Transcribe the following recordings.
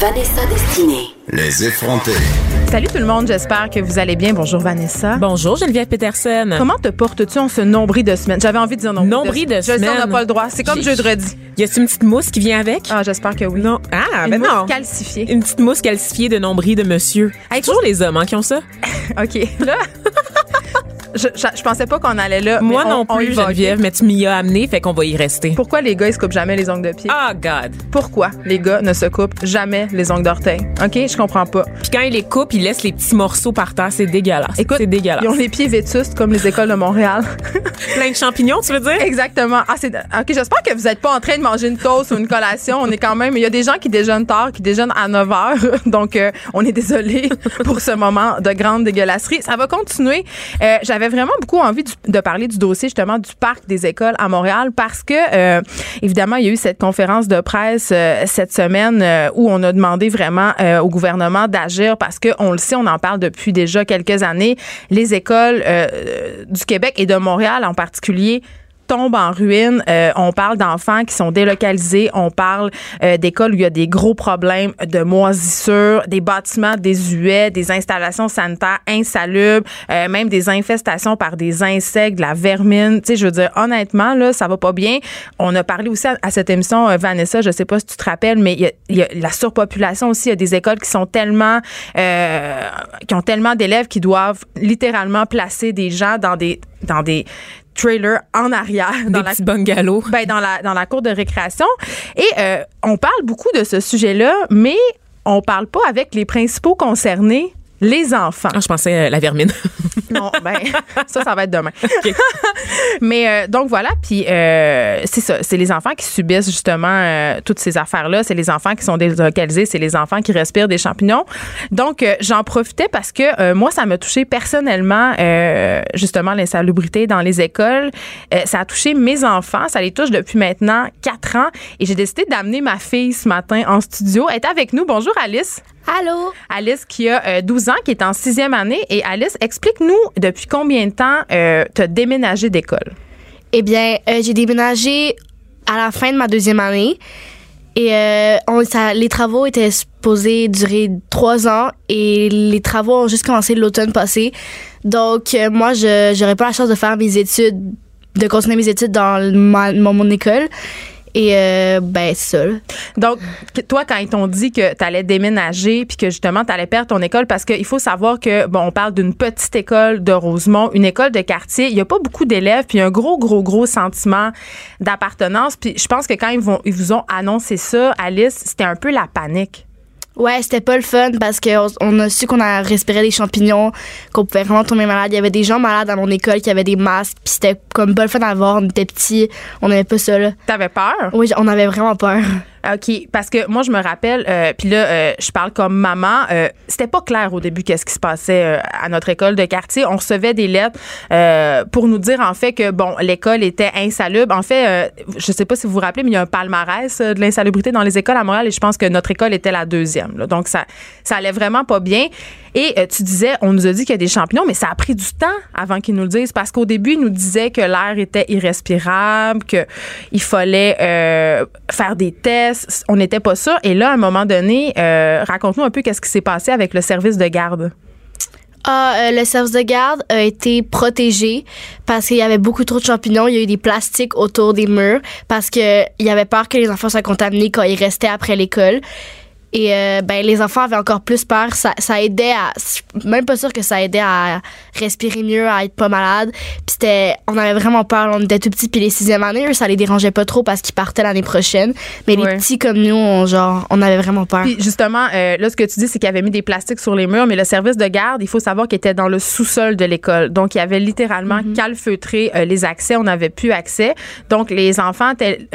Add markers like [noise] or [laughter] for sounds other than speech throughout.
Vanessa Destinée. Les effrontés. Salut tout le monde, j'espère que vous allez bien. Bonjour Vanessa. Bonjour Geneviève Peterson. Comment te portes-tu en ce nombril de semaine? J'avais envie de dire nombril, nombril de, de semaine. Je sais, on n'a pas le droit. C'est comme jeudi. Y a-t-il une petite mousse qui vient avec? Ah, j'espère que oui. Non. Ah, une ben mousse non. calcifiée. Une petite mousse calcifiée de nombril de monsieur. Hey, toujours les hommes hein, qui ont ça? [laughs] OK. Là, je, je, je, pensais pas qu'on allait là. Moi on, non plus, Geneviève, mais tu m'y as amené, fait qu'on va y rester. Pourquoi les gars, ils se coupent jamais les ongles de pied? Ah, oh, God. Pourquoi les gars ne se coupent jamais les ongles d'orteil? OK? Je comprends pas. Puis quand ils les coupent, ils laissent les petits morceaux par terre. C'est dégueulasse. Écoute, c'est dégueulasse. Ils ont les pieds vétustes comme les écoles de Montréal. [laughs] Plein de champignons, tu veux dire? Exactement. Ah, c'est, OK, j'espère que vous êtes pas en train de manger une toast ou une collation. On est quand même, il y a des gens qui déjeunent tard, qui déjeunent à 9 heures. [laughs] Donc, euh, on est désolé [laughs] pour ce moment de grande dégueulasserie. Ça va continuer. Euh, j'avais vraiment beaucoup envie de parler du dossier, justement, du parc des écoles à Montréal parce que, euh, évidemment, il y a eu cette conférence de presse euh, cette semaine où on a demandé vraiment au gouvernement d'agir parce que, on le sait, on en parle depuis déjà quelques années. Les écoles du Québec et de Montréal en particulier tombe en ruine. Euh, on parle d'enfants qui sont délocalisés. On parle euh, d'écoles où il y a des gros problèmes de moisissure, des bâtiments désuets, des installations sanitaires insalubres, euh, même des infestations par des insectes, de la vermine. Tu sais, je veux dire, honnêtement, là, ça va pas bien. On a parlé aussi à, cette émission, Vanessa, je sais pas si tu te rappelles, mais il y, a, il y a la surpopulation aussi. Il y a des écoles qui sont tellement, qui ont tellement d'élèves qui doivent littéralement placer des gens dans des dans des trailer en arrière des dans petits la bungalows ben dans la dans la cour de récréation et euh, on parle beaucoup de ce sujet-là mais on parle pas avec les principaux concernés les enfants. Ah, je pensais euh, la vermine. [laughs] non, ben [laughs] ça, ça va être demain. Mais euh, donc voilà, puis euh, c'est ça, c'est les enfants qui subissent justement euh, toutes ces affaires-là. C'est les enfants qui sont délocalisés, c'est les enfants qui respirent des champignons. Donc j'en profitais parce que moi, ça m'a touché personnellement justement l'insalubrité dans les écoles. ça a touché mes enfants, ça les touche depuis maintenant quatre ans, et j'ai décidé d'amener ma fille ce matin en studio. Elle est avec nous. Bonjour Alice. Allô? Alice qui a euh, 12 ans, qui est en sixième année. Et Alice, explique-nous depuis combien de temps euh, tu as déménagé d'école? Eh bien, euh, j'ai déménagé à la fin de ma deuxième année. Et euh, on, ça, les travaux étaient supposés durer trois ans et les travaux ont juste commencé l'automne passé. Donc, euh, moi, je n'aurais pas la chance de faire mes études, de continuer mes études dans ma, mon, mon école. Et euh, ben seul. Donc toi quand ils t'ont dit que tu allais déménager puis que justement tu allais perdre ton école parce qu'il faut savoir que bon on parle d'une petite école de Rosemont, une école de quartier, il y a pas beaucoup d'élèves puis un gros gros gros sentiment d'appartenance puis je pense que quand ils vont ils vous ont annoncé ça Alice, c'était un peu la panique. Ouais, c'était pas le fun parce qu'on on a su qu'on a respiré des champignons, qu'on pouvait vraiment tomber malade. Il y avait des gens malades dans mon école qui avaient des masques, puis c'était comme pas le fun à voir. On était petits, on n'avait pas ça. là. T'avais peur? Oui, on avait vraiment peur. OK, parce que moi je me rappelle euh, puis là euh, je parle comme maman, euh, c'était pas clair au début qu'est-ce qui se passait euh, à notre école de quartier, on recevait des lettres pour nous dire en fait que bon, l'école était insalubre. En fait, je sais pas si vous vous rappelez mais il y a un palmarès de l'insalubrité dans les écoles à Montréal et je pense que notre école était la deuxième. Là. Donc ça ça allait vraiment pas bien et tu disais on nous a dit qu'il y a des champignons mais ça a pris du temps avant qu'ils nous le disent parce qu'au début ils nous disaient que l'air était irrespirable, que il fallait faire des tests on n'était pas sûr. Et là, à un moment donné, euh, raconte-nous un peu qu'est-ce qui s'est passé avec le service de garde. Ah, euh, le service de garde a été protégé parce qu'il y avait beaucoup trop de champignons. Il y a eu des plastiques autour des murs parce qu'il y avait peur que les enfants soient contaminés quand ils restaient après l'école. Et euh, ben, les enfants avaient encore plus peur. Ça, ça aidait à. je suis Même pas sûr que ça aidait à respirer mieux, à être pas malade. Puis c'était. On avait vraiment peur. On était tout petits. Puis les sixième années, eux, ça les dérangeait pas trop parce qu'ils partaient l'année prochaine. Mais Ouais. les petits comme nous, on, genre, on avait vraiment peur. Puis justement, euh, là, ce que tu dis, c'est qu'il avait mis des plastiques sur les murs, mais le service de garde, il faut savoir qu'il était dans le sous-sol de l'école. Donc, il avait littéralement calfeutré euh, les accès. On n'avait plus accès. Donc, les enfants étaient,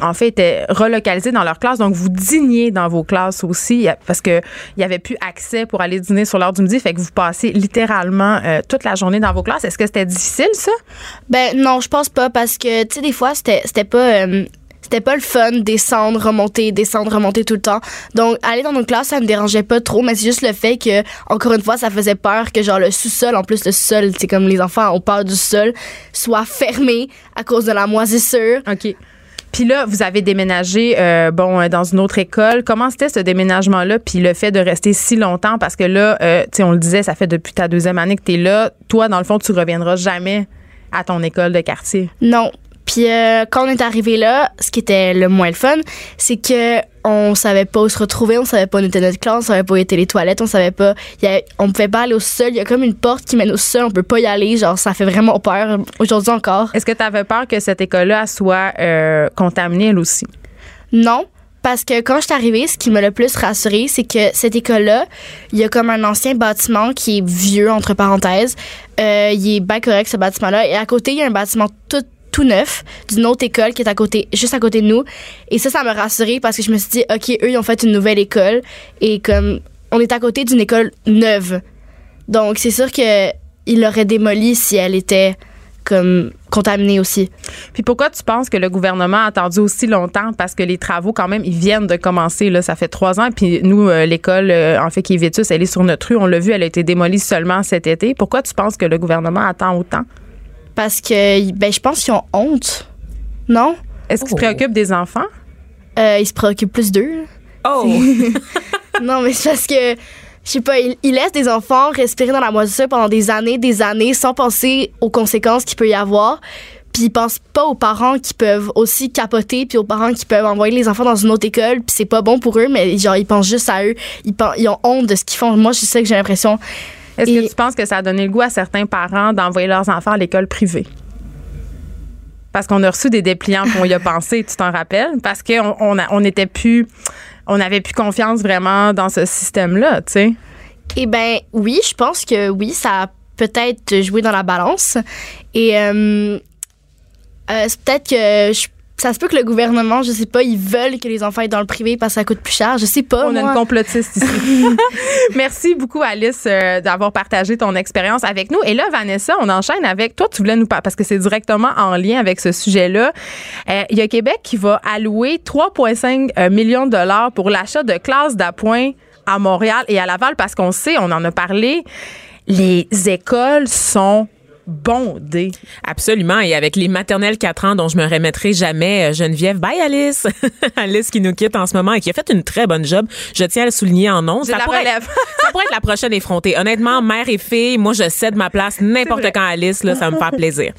en fait, étaient relocalisés dans leur classe. Donc, vous dîniez dans vos classes aussi parce que il y avait plus accès pour aller dîner sur l'heure du midi. Fait que vous passez littéralement euh, toute la journée dans vos classes. Est-ce que c'était difficile, ça? Ben non, je pense pas parce que tu sais des fois c'était c'était pas euh, c'était pas le fun descendre, remonter, descendre, remonter tout le temps. Donc aller dans nos classes, ça me dérangeait pas trop, mais c'est juste le fait que encore une fois, ça faisait peur que genre le sous-sol en plus le sol, c'est comme les enfants ont peur du sol, soit fermé à cause de la moisissure. OK. Puis là, vous avez déménagé, euh, bon, euh, dans une autre école. Comment c'était ce déménagement-là? Puis le fait de rester si longtemps, parce que là, euh, tu sais, on le disait, ça fait depuis ta deuxième année que tu es là. Toi, dans le fond, tu reviendras jamais à ton école de quartier. Non. Puis euh, quand on est arrivé là, ce qui était le moins le fun, c'est que on savait pas où se retrouver, on savait pas où était notre classe, on savait pas où étaient les toilettes, on savait pas, y a- on pouvait pas aller au sol, il y a comme une porte qui mène au sol, on peut pas y aller, genre ça fait vraiment peur aujourd'hui encore. Est-ce que tu avais peur que cette école-là soit euh, contaminée, elle aussi? Non, parce que quand je suis arrivée, ce qui m'a le plus rassurée, c'est que cette école-là, il y a comme un ancien bâtiment qui est vieux, entre parenthèses. Euh, il est bien correct, ce bâtiment-là. Et à côté, il y a un bâtiment tout tout neuf d'une autre école qui est à côté juste à côté de nous et ça ça m'a rassurée parce que je me suis dit OK eux ils ont fait une nouvelle école et comme on est à côté d'une école neuve donc c'est sûr que il l'aurait démolie si elle était comme contaminée aussi Puis pourquoi tu penses que le gouvernement a attendu aussi longtemps? Parce que les travaux, quand même, ils viennent de commencer. Là, ça fait trois ans. Puis nous, euh, l'école, euh, en fait, qui est Vétus, elle est sur notre rue. On l'a vu, elle a été démolie seulement cet été. Pourquoi tu penses que le gouvernement attend autant? Parce que ben je pense qu'ils ont honte non? Est-ce qu'ils Oh. se préoccupent des enfants? Euh, ils se préoccupent plus d'eux. Oh! [laughs] non, mais c'est parce que, je sais pas, ils, ils laissent des enfants respirer dans la moisissure pendant des années, des années, sans penser aux conséquences qu'il peut y avoir. Puis ils pensent pas aux parents qui peuvent aussi capoter, puis aux parents qui peuvent envoyer les enfants dans une autre école, puis c'est pas bon pour eux, mais genre, ils pensent juste à eux. Ils, ils ont honte de ce qu'ils font. Moi, je sais que j'ai l'impression. Est-ce que tu penses que ça a donné le goût à certains parents d'envoyer leurs enfants à l'école privée? Parce qu'on a reçu des dépliants qu'on y a pensé, tu t'en rappelles? Parce qu'on on on était plus. On n'avait plus confiance vraiment dans ce système-là, tu sais. Eh ben oui, je pense que oui, ça a peut-être joué dans la balance. Et euh, euh, c'est peut-être que je- ça se peut que le gouvernement, je sais pas, ils veulent que les enfants aient dans le privé parce que ça coûte plus cher. Je sais pas. On a moi. une complotiste ici. [laughs] Merci beaucoup, Alice, euh, d'avoir partagé ton expérience avec nous. Et là, Vanessa, on enchaîne avec. Toi, tu voulais nous parler, parce que c'est directement en lien avec ce sujet-là. Euh, Il y a Québec qui va allouer 3,5 euh, millions de dollars pour l'achat de classes d'appoint à Montréal et à Laval, parce qu'on sait, on en a parlé, les écoles sont bondées. Absolument. Et avec les maternelles 4 ans dont je me remettrai jamais, euh, Geneviève, bye Alice. [laughs] Alice qui nous quitte en ce moment et qui a fait une très bonne job. Je tiens à le souligner en nom. La pourrait, ça pourrait être la prochaine effrontée. Honnêtement, mère et fille, moi, je cède ma place n'importe quand à Alice, là, ça me faire plaisir.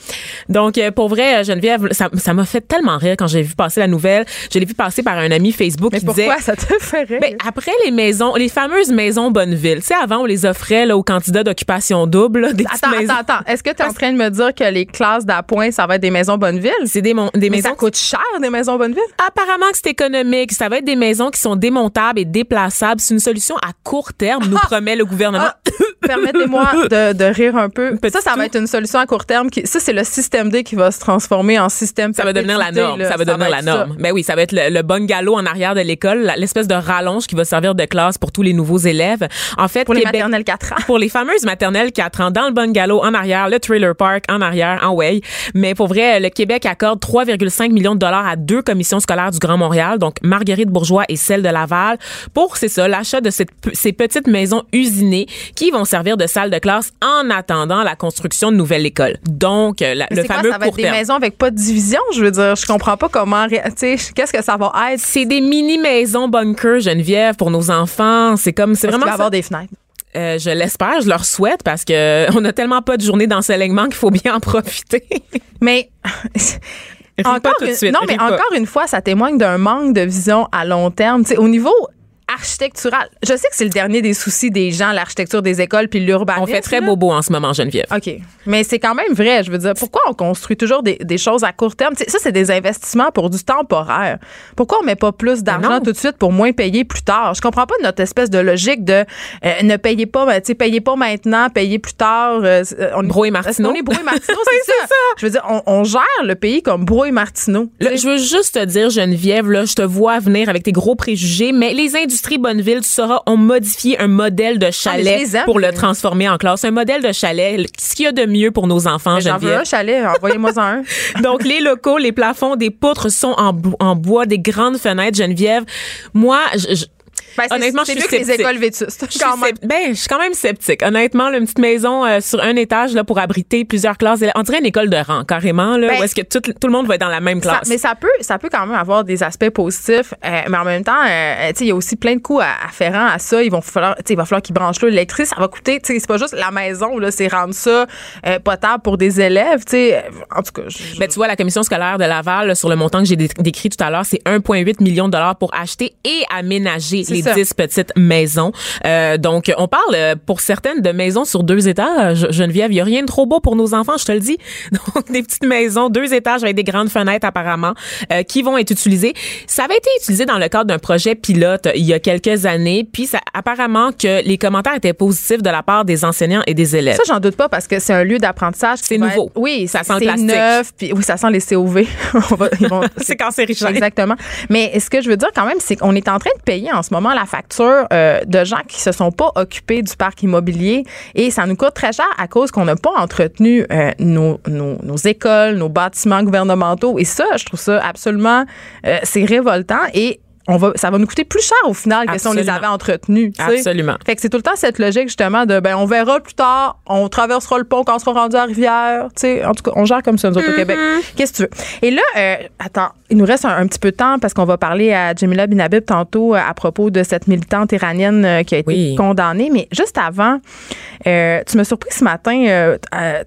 Donc, euh, pour vrai, euh, Geneviève, ça m'a fait tellement rire quand j'ai vu passer la nouvelle. Je l'ai vu passer par un ami Facebook Mais qui pourquoi disait... ça te fait rire? Ben, après les maisons, les fameuses maisons Bonneville, tu sais, avant, on les offrait là, aux candidats d'occupation double, là, des attends, attends, attends. Est-ce que es en train de me dire que les classes d'appoint, ça va être des maisons Bonneville? C'est des, des Mais maisons ça coûte cher, des maisons Bonneville? Apparemment que c'est économique. Ça va être des maisons qui sont démontables et déplaçables. C'est une solution à court terme, nous promet le gouvernement. Ah, Permettez-moi [laughs] de, de rire un peu. Petit ça, ça va être une solution à court terme. Qui, ça, c'est le système D qui va se transformer en système Ça va devenir la norme. là. Ça va devenir la norme. Ben oui, ça va être le, le bungalow en arrière de l'école, l'espèce de rallonge qui va servir de classe pour tous les nouveaux élèves. En fait, Pour les maternelles 4 ans. pour les fameuses maternelles 4 ans, dans le bungalow en arrière, le trailer park en arrière, en way. Mais pour vrai, le Québec accorde 3,5 millions de dollars à deux commissions scolaires du Grand Montréal, donc Marguerite Bourgeois et celle de Laval, pour, c'est ça, l'achat de cette ces petites maisons usinées qui vont servir de salle de classe en attendant la construction de nouvelles écoles. Donc, euh, la- le quoi, fameux ça va être des maisons avec pas de division, je veux dire. Je comprends pas comment. Tu sais, qu'est-ce que ça va être? C'est des mini maisons bunker Geneviève pour nos enfants. C'est comme c'est vraiment va ça. avoir des fenêtres. Euh, je l'espère, je leur souhaite parce que on a tellement pas de journée d'ensoleillement qu'il faut bien en profiter. [laughs] Mais. Encore une- suite, non, mais pas. encore une fois, ça témoigne d'un manque de vision à long terme. Tu sais, au niveau architectural. Je sais que c'est le dernier des soucis des gens, l'architecture des écoles puis l'urbanisme. On fait très là. bobo en ce moment, Geneviève. OK. Mais c'est quand même vrai. Je veux dire, pourquoi on construit toujours des, des choses à court terme? Ça, c'est des investissements pour du temporaire. Pourquoi on met pas plus d'argent non. tout de suite pour moins payer plus tard? Je comprends pas notre espèce de logique de euh, ne payez pas, tu sais, payez pas maintenant, payez plus tard. euh, euh, on, Brouet et Martineau. On est Brouet et Martineau, [laughs] Oui, c'est ça. Je veux dire, on, on gère le pays comme Brouet et Martineau. Je veux juste te dire, Geneviève, là, je te vois venir avec tes gros préjugés, mais les industries Bonneville, tu sauras, ont modifié un modèle de Ah, chalet aime. pour le transformer en classe. Un modèle de chalet, ce qu'il y a de mieux pour nos enfants, J'en veux un chalet, envoyez-moi un. [laughs] Donc, les locaux, les plafonds, des poutres sont en, bo- en bois, des grandes fenêtres, Geneviève. Moi, je, je- Ben, Honnêtement, je mieux suis que les sceptique. écoles vétustes. je suis ben, je suis quand même sceptique. Honnêtement, là, une petite maison euh, sur un étage là pour abriter plusieurs classes. On dirait une école de rang, carrément, là, Ben, où est-ce que tout, tout le monde va être dans la même Ça- classe. mais ça peut, ça peut quand même avoir des aspects positifs, euh, mais en même temps, euh, tu sais, il y a aussi plein de coûts à- afférents à ça. Ils vont falloir, tu sais, il va falloir qu'ils branchent l'eau électrique. Ça va coûter, tu sais, c'est pas juste la maison là, c'est rendre ça euh, potable pour des élèves, tu sais. En tout cas, je- Ben, tu vois, la commission scolaire de Laval, là, sur le montant que j'ai dé- décrit tout à l'heure, c'est 1,8 million de dollars pour acheter et aménager C'est les ça. 10 petites maisons. Euh, donc, on parle euh, pour certaines de maisons sur deux étages. Geneviève, il y a rien de trop beau pour nos enfants, je te le dis. [laughs] Donc, des petites maisons, deux étages avec des grandes fenêtres apparemment, euh, qui vont être utilisées. Ça avait été utilisé dans le cadre d'un projet pilote euh, il y a quelques années, puis ça, apparemment que les commentaires étaient positifs de la part des enseignants et des élèves. ça, j'en doute pas parce que c'est un lieu d'apprentissage. C'est nouveau. être- oui, Ça sent le plastique. neuf. Puis oui, ça sent les COV. [laughs] [laughs] C'est cancérigène. Exactement. Mais ce que je veux dire quand même, c'est qu'on est en train de payer en ce moment la facture euh, de gens qui se sont pas occupés du parc immobilier et ça nous coûte très cher à cause qu'on n'a pas entretenu euh, nos, nos, nos écoles, nos bâtiments gouvernementaux. Et ça, je trouve ça absolument, euh, c'est révoltant et on va, ça va nous coûter plus cher au final que si on les avait entretenus. tu sais. Absolument. Fait que c'est tout le temps cette logique justement de ben on verra plus tard, on traversera le pont quand on sera rendu à la rivière, tu sais. En tout cas, on gère comme ça nous autres au Québec. Qu'est-ce que tu veux? Et là, euh, attends, il nous reste un, un petit peu de temps parce qu'on va parler à Jamila Binabib tantôt euh, à propos de cette militante iranienne euh, qui a été Oui. condamnée. Mais juste avant, euh, tu m'as surpris ce matin. euh,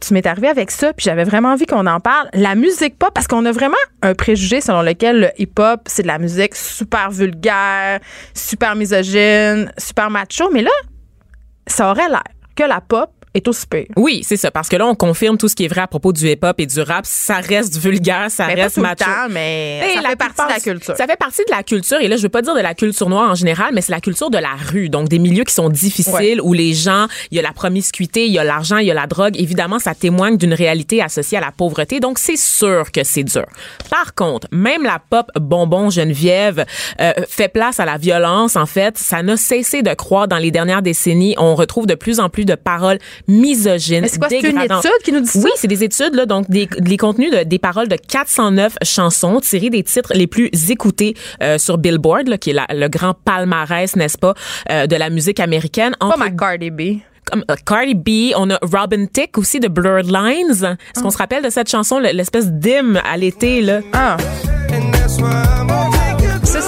tu m'es arrivé avec ça, puis j'avais vraiment envie qu'on en parle. La musique pop, parce qu'on a vraiment un préjugé selon lequel le hip-hop c'est de la musique super vulgaire, super misogyne, super macho. Mais là, ça aurait l'air que la pop est aussi pire. Oui, c'est ça. Parce que là, on confirme tout ce qui est vrai à propos du hip-hop et du rap. Ça reste vulgaire, ça Mais reste temps, mais ça la fait partie de la culture. Ça fait partie de la culture. Et là, je veux pas dire de la culture noire en général, mais c'est la culture de la rue. Donc, des milieux qui sont difficiles, où les gens, il y a la promiscuité, il y a l'argent, il y a la drogue. Évidemment, ça témoigne d'une réalité associée à la pauvreté. Donc, c'est sûr que c'est dur. Par contre, même la pop bonbon Geneviève euh, fait place à la violence. En fait, ça n'a cessé de croître dans les dernières décennies. On retrouve de plus en plus de paroles misogynes, Mais c'est quoi, c'est une étude qui nous dit ça? Oui, c'est des études, là, donc des, les contenus de- des paroles de 409 chansons tirées des titres les plus écoutés euh, sur Billboard, là, qui est la- le grand palmarès, n'est-ce pas, euh, de la musique américaine. Pas Entre ma Cardi B. comme euh, Cardi B, on a Robin Thicke aussi de Blurred Lines. Est-ce qu'on se rappelle de cette chanson, le- l'espèce d'hymne à l'été là? Ah.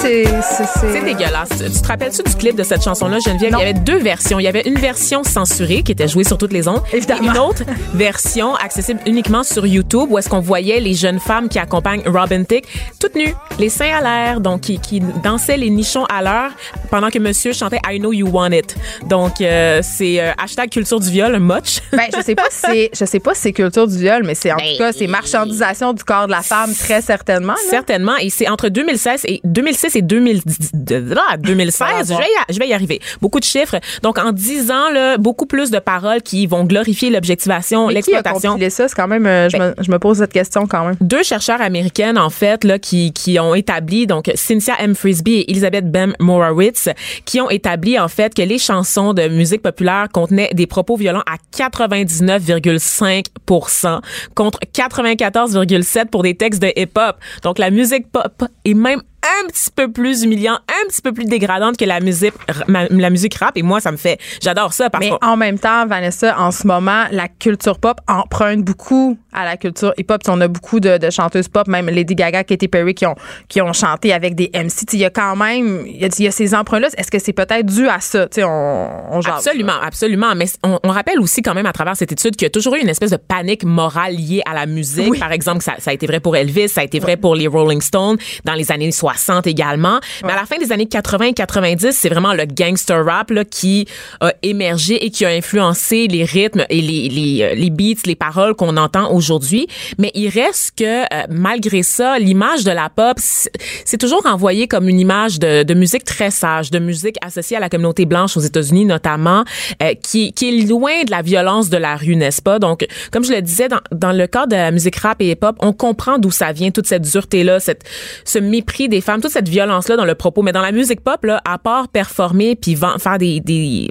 C'est. dégueulasse. Tu te rappelles-tu du clip de cette chanson-là, Geneviève? Non. Il y avait deux versions. Il y avait une version censurée qui était jouée sur toutes les ondes. Évidemment. Et une autre version accessible uniquement sur YouTube où est-ce qu'on voyait les jeunes femmes qui accompagnent Robin Thicke toutes nues, les seins à l'air, donc qui, qui dansaient les nichons à l'heure pendant que monsieur chantait I Know You Want It. Donc, euh, c'est euh, hashtag culture du viol, much. Ben, je sais pas si c'est, je sais pas si c'est culture du viol, mais c'est en tout cas, c'est marchandisation du corps de la femme, très certainement. là. Certainement. Et c'est entre 2016 et 2006 et 2010, ah, 2016. Je vais, y, je vais y arriver. Beaucoup de chiffres. Donc, en 10 ans, là, beaucoup plus de paroles qui vont glorifier l'objectivation, l'exploitation. ça? C'est quand même, euh, je, me, je me pose cette question quand même. Deux chercheurs américaines, en fait, là, qui, qui ont établi, donc Cynthia M. Frisbee et Elizabeth Bem Morowitz, qui ont établi, en fait, que les chansons de musique populaire contenaient des propos violents à 99,5% contre 94,7% pour des textes de hip-hop. Donc, la musique pop est même un petit peu plus humiliant, un petit peu plus dégradante que la musique, la musique rap. Et moi, ça me fait, j'adore ça parce Mais en même temps, Vanessa, en ce moment, la culture pop emprunte beaucoup à la culture hip-hop. On a beaucoup de, de chanteuses pop, même Lady Gaga, Katy Perry, qui ont, qui ont chanté avec des MC. Il y a quand même, il y a, il y a ces emprunts-là. Est-ce que c'est peut-être dû à ça? On, Absolument, absolument. Mais on, on rappelle aussi quand même à travers cette étude qu'il y a toujours eu une espèce de panique morale liée à la musique. Oui. Par exemple, ça, ça a été vrai pour Elvis, ça a été vrai pour les Rolling Stones dans les années 60, 60 également. Mais à la fin des années 80 et 90, c'est vraiment le gangster rap là, qui a émergé et qui a influencé les rythmes et les, les, euh, les beats, les paroles qu'on entend aujourd'hui. Mais il reste que, euh, malgré ça, l'image de la pop, c'est toujours envoyé comme une image de, de, musique très sage, de musique associée à la communauté blanche aux États-Unis notamment, euh, qui, qui est loin de la violence de la rue, n'est-ce pas? Donc, comme je le disais, dans, dans le cadre de la musique rap et hip-hop, on comprend d'où ça vient, toute cette dureté-là, cette, ce mépris des femmes, toute cette violence-là dans le propos. Mais dans la musique pop, là, à part performer puis faire des, des,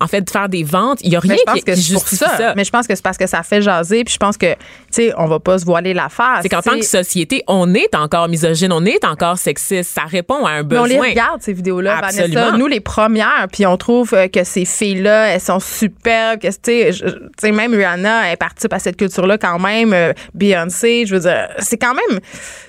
en fait, faire des ventes, il y a rien qui, qui justifie ça. ça. Mais je pense que c'est parce que ça fait jaser, puis je pense que, tu sais, on va pas se voiler la face. C'est qu'en tant que société, on est encore misogyne, on est encore sexiste. Ça répond à un besoin. Mais on les regarde, ces vidéos-là, Vanessa. Nous, les premières, puis on trouve euh, que ces filles-là, elles sont superbes, que, tu sais, même Rihanna, elle participe à cette culture-là quand même. Euh, Beyoncé, je veux dire, c'est quand même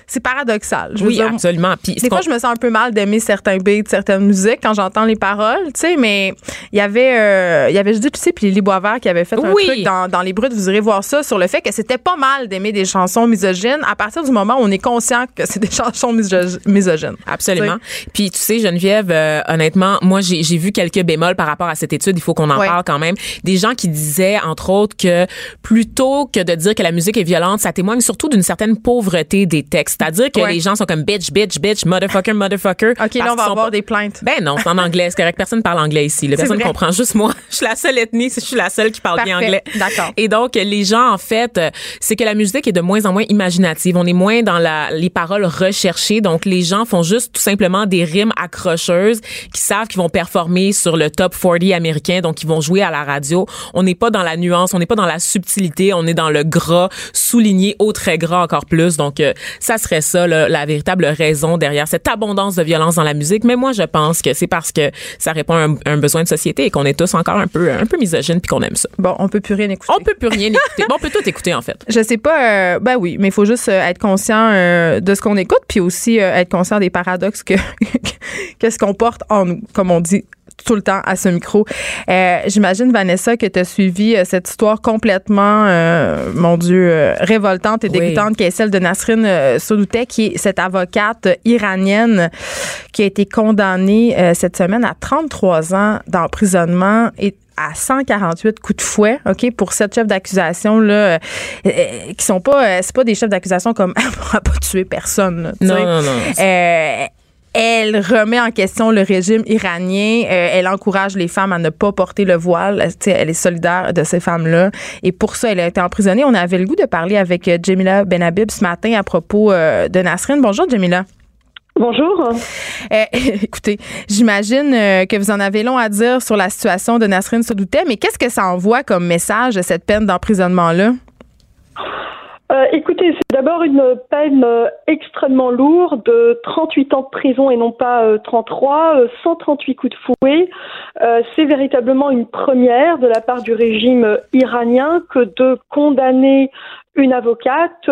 c'est paradoxal. Je oui, absolument. Puis, des fois, je me sens un peu mal d'aimer certains beats, certaines musiques quand j'entends les paroles, tu sais, mais il y avait, euh, il y avait Judith tu sais, puis Lily Boisvert qui avait fait un truc dans, dans Les Brutes, vous irez voir ça, sur le fait que c'était pas mal d'aimer des chansons misogynes à partir du moment où on est conscient que c'est des [laughs] chansons misogynes. Absolument. Puis, tu sais, Geneviève, euh, honnêtement, moi, j'ai vu quelques bémols par rapport à cette étude, il faut qu'on en parle quand même. Des gens qui disaient, entre autres, que plutôt que de dire que la musique est violente, ça témoigne surtout d'une certaine pauvreté des textes. C'est-à-dire que les gens sont comme bitch, bitch, bitch, motherfucker, motherfucker. OK, là, on va avoir des plaintes. Ben non, c'est en anglais. C'est correct. Personne parle anglais ici. La personne comprend juste moi. [laughs] Je suis la seule ethnie, je suis la seule qui parle bien anglais. D'accord. Et donc, les gens, en fait, c'est que la musique est de moins en moins imaginative. On est moins dans la, les paroles recherchées. Donc, les gens font juste tout simplement des rimes accrocheuses qui savent qu'ils vont performer sur le top 40 américain. Donc, ils vont jouer à la radio. On n'est pas dans la nuance, on n'est pas dans la subtilité, on est dans le gras souligné au très gras encore plus. Donc, euh, ça serait ça la véritable raison derrière cette abondance de violence dans la musique. Mais moi, je pense que c'est parce que ça répond à un, besoin de société et qu'on est tous encore un peu un peu misogynes puis qu'on aime ça. Bon, on peut plus rien écouter. On peut plus rien écouter. bon, on peut tout écouter en fait. Je sais pas. Euh, ben oui, mais il faut juste euh, être conscient euh, de ce qu'on écoute puis aussi être conscient des paradoxes que [laughs] qu'est-ce qu'on porte en nous, comme on dit tout le temps à ce micro. Euh, J'imagine, Vanessa, que tu as suivi euh, cette histoire complètement, euh, mon Dieu, euh, révoltante et dégoûtante, oui. qui est celle de Nasrin euh, Soloutek, qui est cette avocate iranienne qui a été condamnée cette semaine à 33 ans d'emprisonnement et à 148 coups de fouet, OK, pour sept chefs d'accusation là euh, qui sont pas c'est pas des chefs d'accusation comme [laughs] elle pourra pas tuer personne. Là, non, non, non, euh, elle remet en question le régime iranien. Euh, elle encourage les femmes à ne pas porter le voile. T'sais, elle est solidaire de ces femmes-là. Et pour ça, elle a été emprisonnée. On avait le goût de parler avec Jamila Benhabib ce matin à propos euh, de Nasrin. Bonjour, Jamila. Bonjour. Euh, [laughs] écoutez, j'imagine euh, que vous en avez long à dire sur la situation de Nasrin Soudoutet, mais qu'est-ce que ça envoie comme message, cette peine d'emprisonnement-là? Euh, écoutez, c'est d'abord une peine euh, extrêmement lourde de 38 ans de prison et non pas euh, 33, 138 coups de fouet. Euh, c'est véritablement une première de la part du régime iranien que de condamner une avocate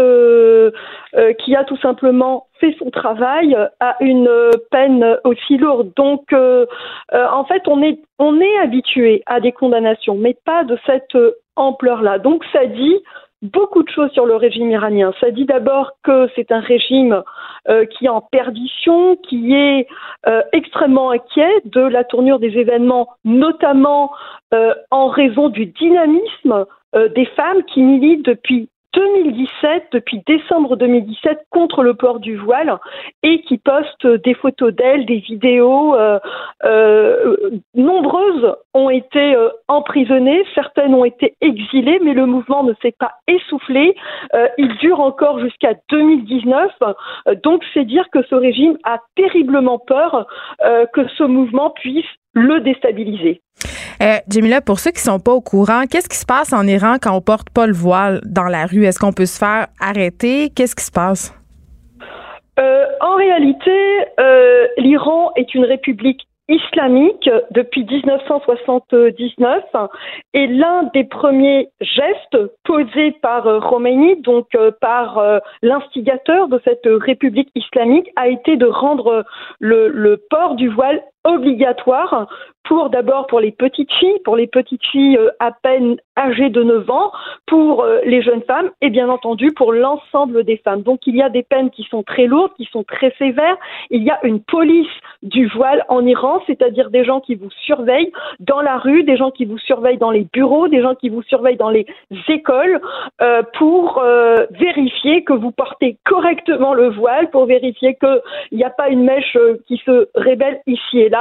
qui a tout simplement fait son travail à une peine aussi lourde. Donc, en fait, on est on est habitué à des condamnations, mais pas de cette ampleur-là. Donc, ça dit beaucoup de choses sur le régime iranien. Ça dit d'abord que c'est un régime euh, qui est en perdition, qui est euh, extrêmement inquiet de la tournure des événements, notamment euh, en raison du dynamisme des femmes qui militent depuis 2017, depuis décembre 2017, contre le port du voile et qui poste des photos d'elle, des vidéos. Euh, euh, nombreuses ont été euh, emprisonnées, certaines ont été exilées, mais le mouvement ne s'est pas essoufflé. Il dure encore jusqu'à 2019. donc c'est dire que ce régime a terriblement peur que ce mouvement puisse le déstabiliser. Euh, Jamila, pour ceux qui sont pas au courant, qu'est-ce qui se passe en Iran quand on porte pas le voile dans la rue? Est-ce qu'on peut se faire arrêter? Qu'est-ce qui se passe? Euh, en réalité, euh, l'Iran est une république islamique depuis 1979 et l'un des premiers gestes posés par euh, donc euh, par l'instigateur de cette république islamique, a été de rendre le, le port du voile obligatoire pour d'abord pour les petites filles, pour les petites filles euh, à peine âgées de 9 ans, pour euh, les jeunes femmes et bien entendu pour l'ensemble des femmes. Donc il y a des peines qui sont très lourdes, qui sont très sévères. Il y a une police du voile en Iran, c'est-à-dire des gens qui vous surveillent dans la rue, des gens qui vous surveillent dans les bureaux, des gens qui vous surveillent dans les écoles euh, pour vérifier que vous portez correctement le voile, pour vérifier qu'il n'y a pas une mèche qui se rébelle ici et.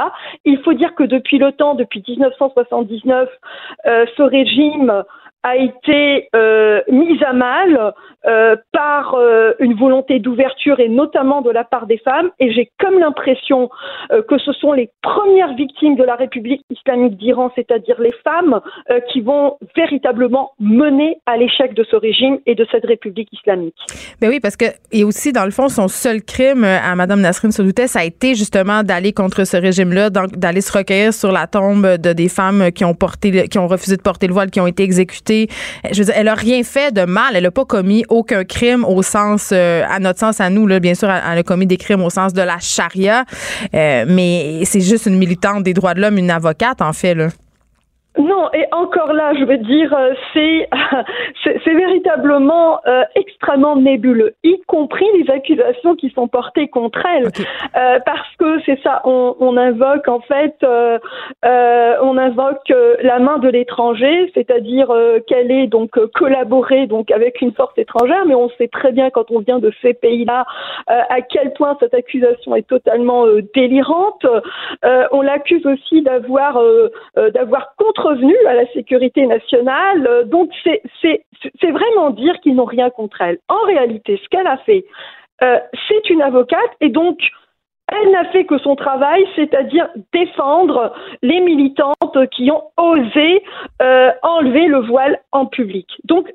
Il faut dire que depuis le temps, depuis 1979, euh, ce régime a été euh, mise à mal euh, par euh, une volonté d'ouverture et notamment de la part des femmes. Et j'ai comme l'impression que ce sont les premières victimes de la République islamique d'Iran, c'est-à-dire les femmes, qui vont véritablement mener à l'échec de ce régime et de cette République islamique. Ben oui, parce que et aussi dans le fond son seul crime à Madame Nasrin Sotoudeh, ça a été justement d'aller contre ce régime-là, d'aller se recueillir sur la tombe de des femmes qui ont porté, qui ont refusé de porter le voile, qui ont été exécutées. Je veux elle a rien fait de mal, elle a pas commis aucun crime au sens, euh, à notre sens à nous là, bien sûr, elle a commis des crimes au sens de la charia, Euh, mais c'est juste une militante des droits de l'homme, une avocate en fait là. Non, et encore là, je veux dire, euh, c'est [laughs] c'est c'est véritablement euh, extrêmement nébuleux, y compris les accusations qui sont portées contre elle, Euh, parce que c'est ça, on, on invoque en fait, euh, euh, on invoque euh, la main de l'étranger, c'est-à-dire euh, qu'elle est donc euh, collaborée donc avec une force étrangère, mais on sait très bien quand on vient de ces pays-là euh, à quel point cette accusation est totalement euh, délirante. Euh, on l'accuse aussi d'avoir euh, euh, contrevenu à la sécurité nationale. Euh, donc c'est vraiment dire qu'ils n'ont rien contre elle. En réalité, ce qu'elle a fait, euh, c'est une avocate et donc elle n'a fait que son travail, c'est-à-dire défendre les militantes qui ont osé euh, enlever le voile en public. Donc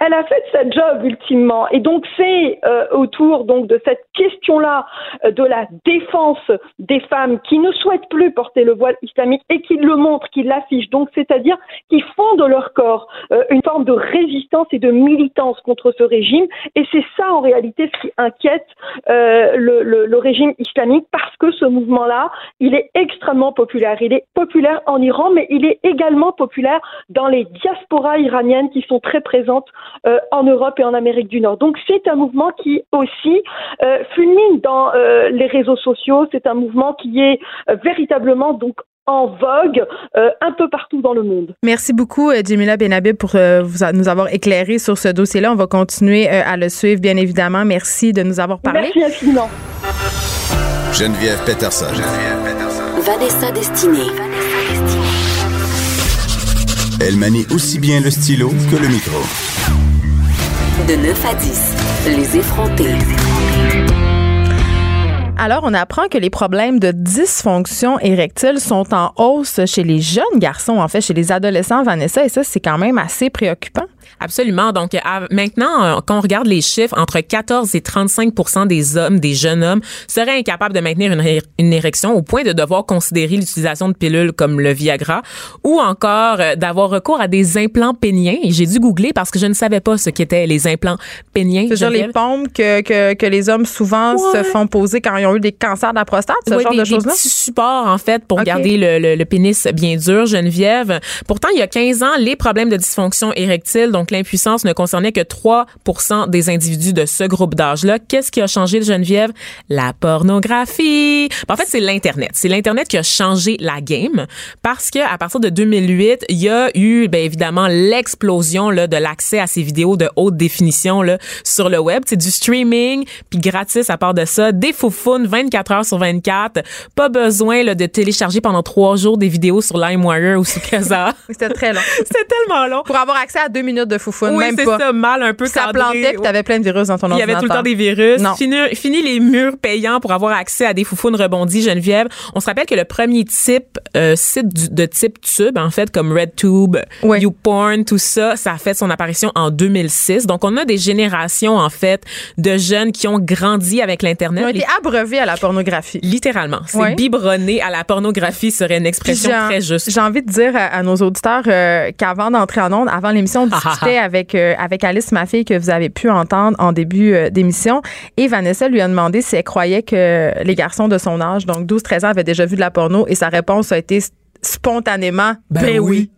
elle- a fait sa job ultimement. Et donc c'est euh, autour de cette question-là euh, de la défense des femmes qui ne souhaitent plus porter le voile islamique et qui le montrent, qui l'affichent. Donc c'est-à-dire qui font de leur corps euh, une forme de résistance et de militance contre ce régime. Et c'est ça en réalité ce qui inquiète le- le régime islamique parce que ce mouvement-là il est extrêmement populaire. Il est populaire en Iran mais il est également populaire dans les diasporas iraniennes qui sont très présentes euh, en Europe et en Amérique du Nord. Donc c'est un mouvement qui aussi euh, fulmine dans euh, les réseaux sociaux. C'est un mouvement qui est euh, véritablement donc en vogue euh, un peu partout dans le monde. Merci beaucoup, Jamila Benhabib, pour euh, vous a- nous avoir éclairé sur ce dossier-là. On va continuer euh, à le suivre, bien évidemment. Merci de nous avoir parlé. Merci infiniment. Geneviève Peterson. Vanessa Destinée. Elle manie aussi bien le stylo que le micro. De 9 à 10, les effrontés. Alors, on apprend que les problèmes de dysfonction érectile sont en hausse chez les jeunes garçons, en fait, chez les adolescents, Vanessa, et ça, c'est quand même assez préoccupant. Absolument. Donc à- maintenant, euh, quand on regarde les chiffres, entre 14 et 35% des hommes, des jeunes hommes, seraient incapables de maintenir une, une érection au point de devoir considérer l'utilisation de pilules comme le Viagra ou encore euh, d'avoir recours à des implants péniens. J'ai dû googler parce que je ne savais pas ce qu'étaient les implants péniens. C'est-à-dire les pompes que, que, que les hommes souvent Ouais. se font poser quand ils ont eu des cancers de la prostate, ce Oui, genre des, de des choses-là? petits supports, en fait, pour garder le, le- le pénis bien dur, Geneviève. Pourtant, il y a 15 ans, les problèmes de dysfonction érectile, donc l'impuissance, ne concernaient que 3 des individus de ce groupe d'âge-là. Qu'est-ce qui a changé, Geneviève? La pornographie. En fait, c'est l'Internet. C'est l'Internet qui a changé la game parce que à partir de 2008, il y a eu, bien évidemment, l'explosion là, de l'accès à ces vidéos de haute définition là, sur le web. C'est du streaming, puis gratis à part de ça. Des foufounes 24 heures sur 24. Pas besoin là, de télécharger pendant trois jours des vidéos sur LimeWire ou sur Kazaa. [laughs] C'était très long. [laughs] C'était tellement long. Pour avoir accès à deux minutes de foufoune, Oui, même c'est pas. ça, mal un peu ça cadré. plantait puis t'avais plein de virus dans ton Il y avait ordinateur. tout le temps des virus. Non. Fini, fini les murs payants pour avoir accès à des foufounes rebondies, Geneviève. On se rappelle que le premier type, euh, site du- de type tube, en fait, comme RedTube, Oui. YouPorn, tout ça, ça a fait son apparition en 2006. Donc, on a des générations, en fait, de jeunes qui ont grandi avec l'Internet. Ils ont été abreuvés à la pornographie. Littéralement. C'est biberonné à la pornographie serait une expression très juste. J'ai envie de dire à, à nos auditeurs euh, qu'avant d'entrer en onde, avant l'émission, on [laughs] discutait avec, euh, avec Alice, ma fille, que vous avez pu entendre en début euh, d'émission. Et Vanessa lui a demandé si elle croyait que les garçons de son âge, donc 12-13 ans, avaient déjà vu de la porno. Et sa réponse a été spontanément, ben, oui. C'est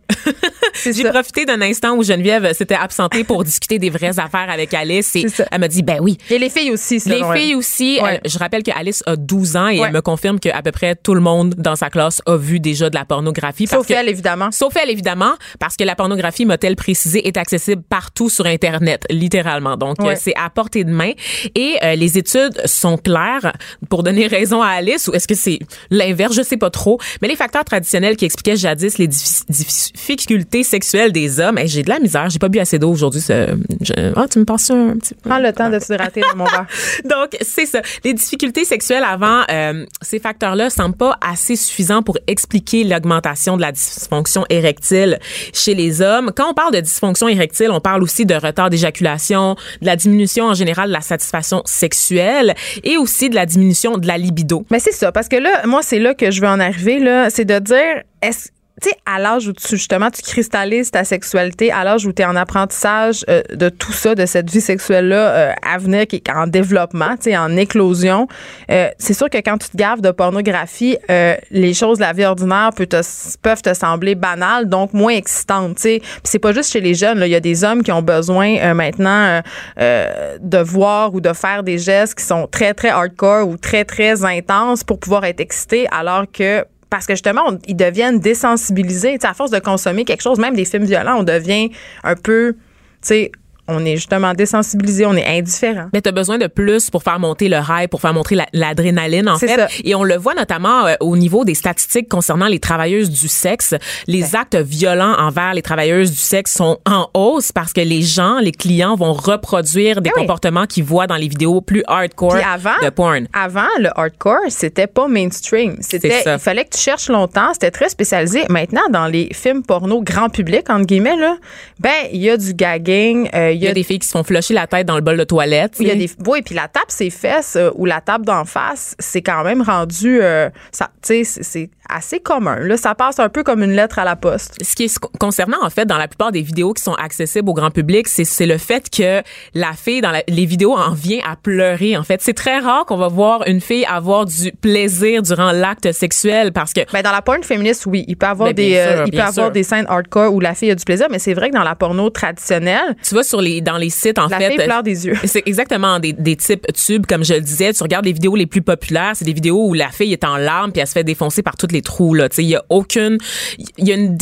J'ai profité d'un instant où Geneviève s'était absentée pour discuter des vraies [laughs] affaires avec Alice et elle m'a dit ben oui. Et les filles aussi, Les filles aussi, Ouais. euh, je rappelle que Alice a 12 ans et Ouais. elle me confirme qu'à peu près tout le monde dans sa classe a vu déjà de la pornographie. parce Sauf que- elle, évidemment. Sauf elle, évidemment, parce que la pornographie, m'a-t-elle précisé, est accessible partout sur Internet, littéralement. Donc, Ouais. euh, c'est à portée de main. Et euh, les études sont claires pour donner raison à Alice, ou est-ce que c'est l'inverse? Je sais pas trop. Mais les facteurs traditionnels qui expliquaient jadis les diffi- difficultés sexuelles des hommes, hey, j'ai de la misère. J'ai pas bu assez d'eau aujourd'hui. je- Ah, tu me passes un petit peu? Prends le temps de s'hydrater dans mon verre. [laughs] Donc, c'est ça. Les difficultés sexuelles avant, euh, ces facteurs-là semblent pas assez suffisants pour expliquer l'augmentation de la dysfonction érectile chez les hommes. Quand on parle de dysfonction érectile, on parle aussi de retard d'éjaculation, de la diminution en général de la satisfaction sexuelle et aussi de la diminution de la libido. Mais c'est ça, parce que là, moi, c'est là que je veux en arriver, là. C'est de dire, est-ce tu sais, à l'âge où tu, justement, tu cristallises ta sexualité, à l'âge où tu es en apprentissage euh, de tout ça, de cette vie sexuelle-là euh, à venir, qui est en développement, tu sais, en éclosion, euh, c'est sûr que quand tu te gaves de pornographie, euh, les choses de la vie ordinaire peut te- peuvent te sembler banales, donc moins excitantes, tu sais. C'est pas juste chez les jeunes. Il y a des hommes qui ont besoin euh, maintenant euh, de voir ou de faire des gestes qui sont très, très hardcore ou très, très intenses pour pouvoir être excités, alors que parce que justement, ils deviennent désensibilisés. Tu sais, à force de consommer quelque chose, même des films violents, on devient un peu, tu on est justement désensibilisé, on est indifférent. Mais tu as besoin de plus pour faire monter le high, pour faire monter la- l'adrénaline, en fait. ça. Et on le voit notamment euh, au niveau des statistiques concernant les travailleuses du sexe. Les actes violents envers les travailleuses du sexe sont en hausse parce que les gens, les clients vont reproduire des Eh comportements qu'ils voient dans les vidéos plus hardcore Puis avant, de porn. avant le hardcore, c'était pas mainstream. C'était, il fallait que tu cherches longtemps. C'était très spécialisé. Maintenant, dans les films porno grand public entre guillemets là, ben il y a du gagging, euh, Il y a des filles qui se font flusher la tête dans le bol de toilette. Il y a des oui, puis la tape ses fesses euh, ou la tape d'en face, c'est quand même rendu euh, ça tu sais c'est assez commun là, ça passe un peu comme une lettre à la poste. ce qui est co- concernant en fait dans la plupart des vidéos qui sont accessibles au grand public, c'est le fait que la fille dans la- les vidéos en vient à pleurer. En fait, c'est très rare qu'on va voir une fille avoir du plaisir durant l'acte sexuel parce que Ben dans la porn féministe, oui, il peut avoir Ben, des euh, il peut avoir sûr. des scènes hardcore où la fille a du plaisir, mais c'est vrai que dans la porno traditionnelle, tu vas sur les dans les sites en la fait fille pleure des yeux. C'est exactement des, des types tubes, comme je le disais. Tu regardes les vidéos les plus populaires, c'est des vidéos où la fille est en larmes puis elle se fait défoncer par tous les trous. Là, il y a aucune, il y a une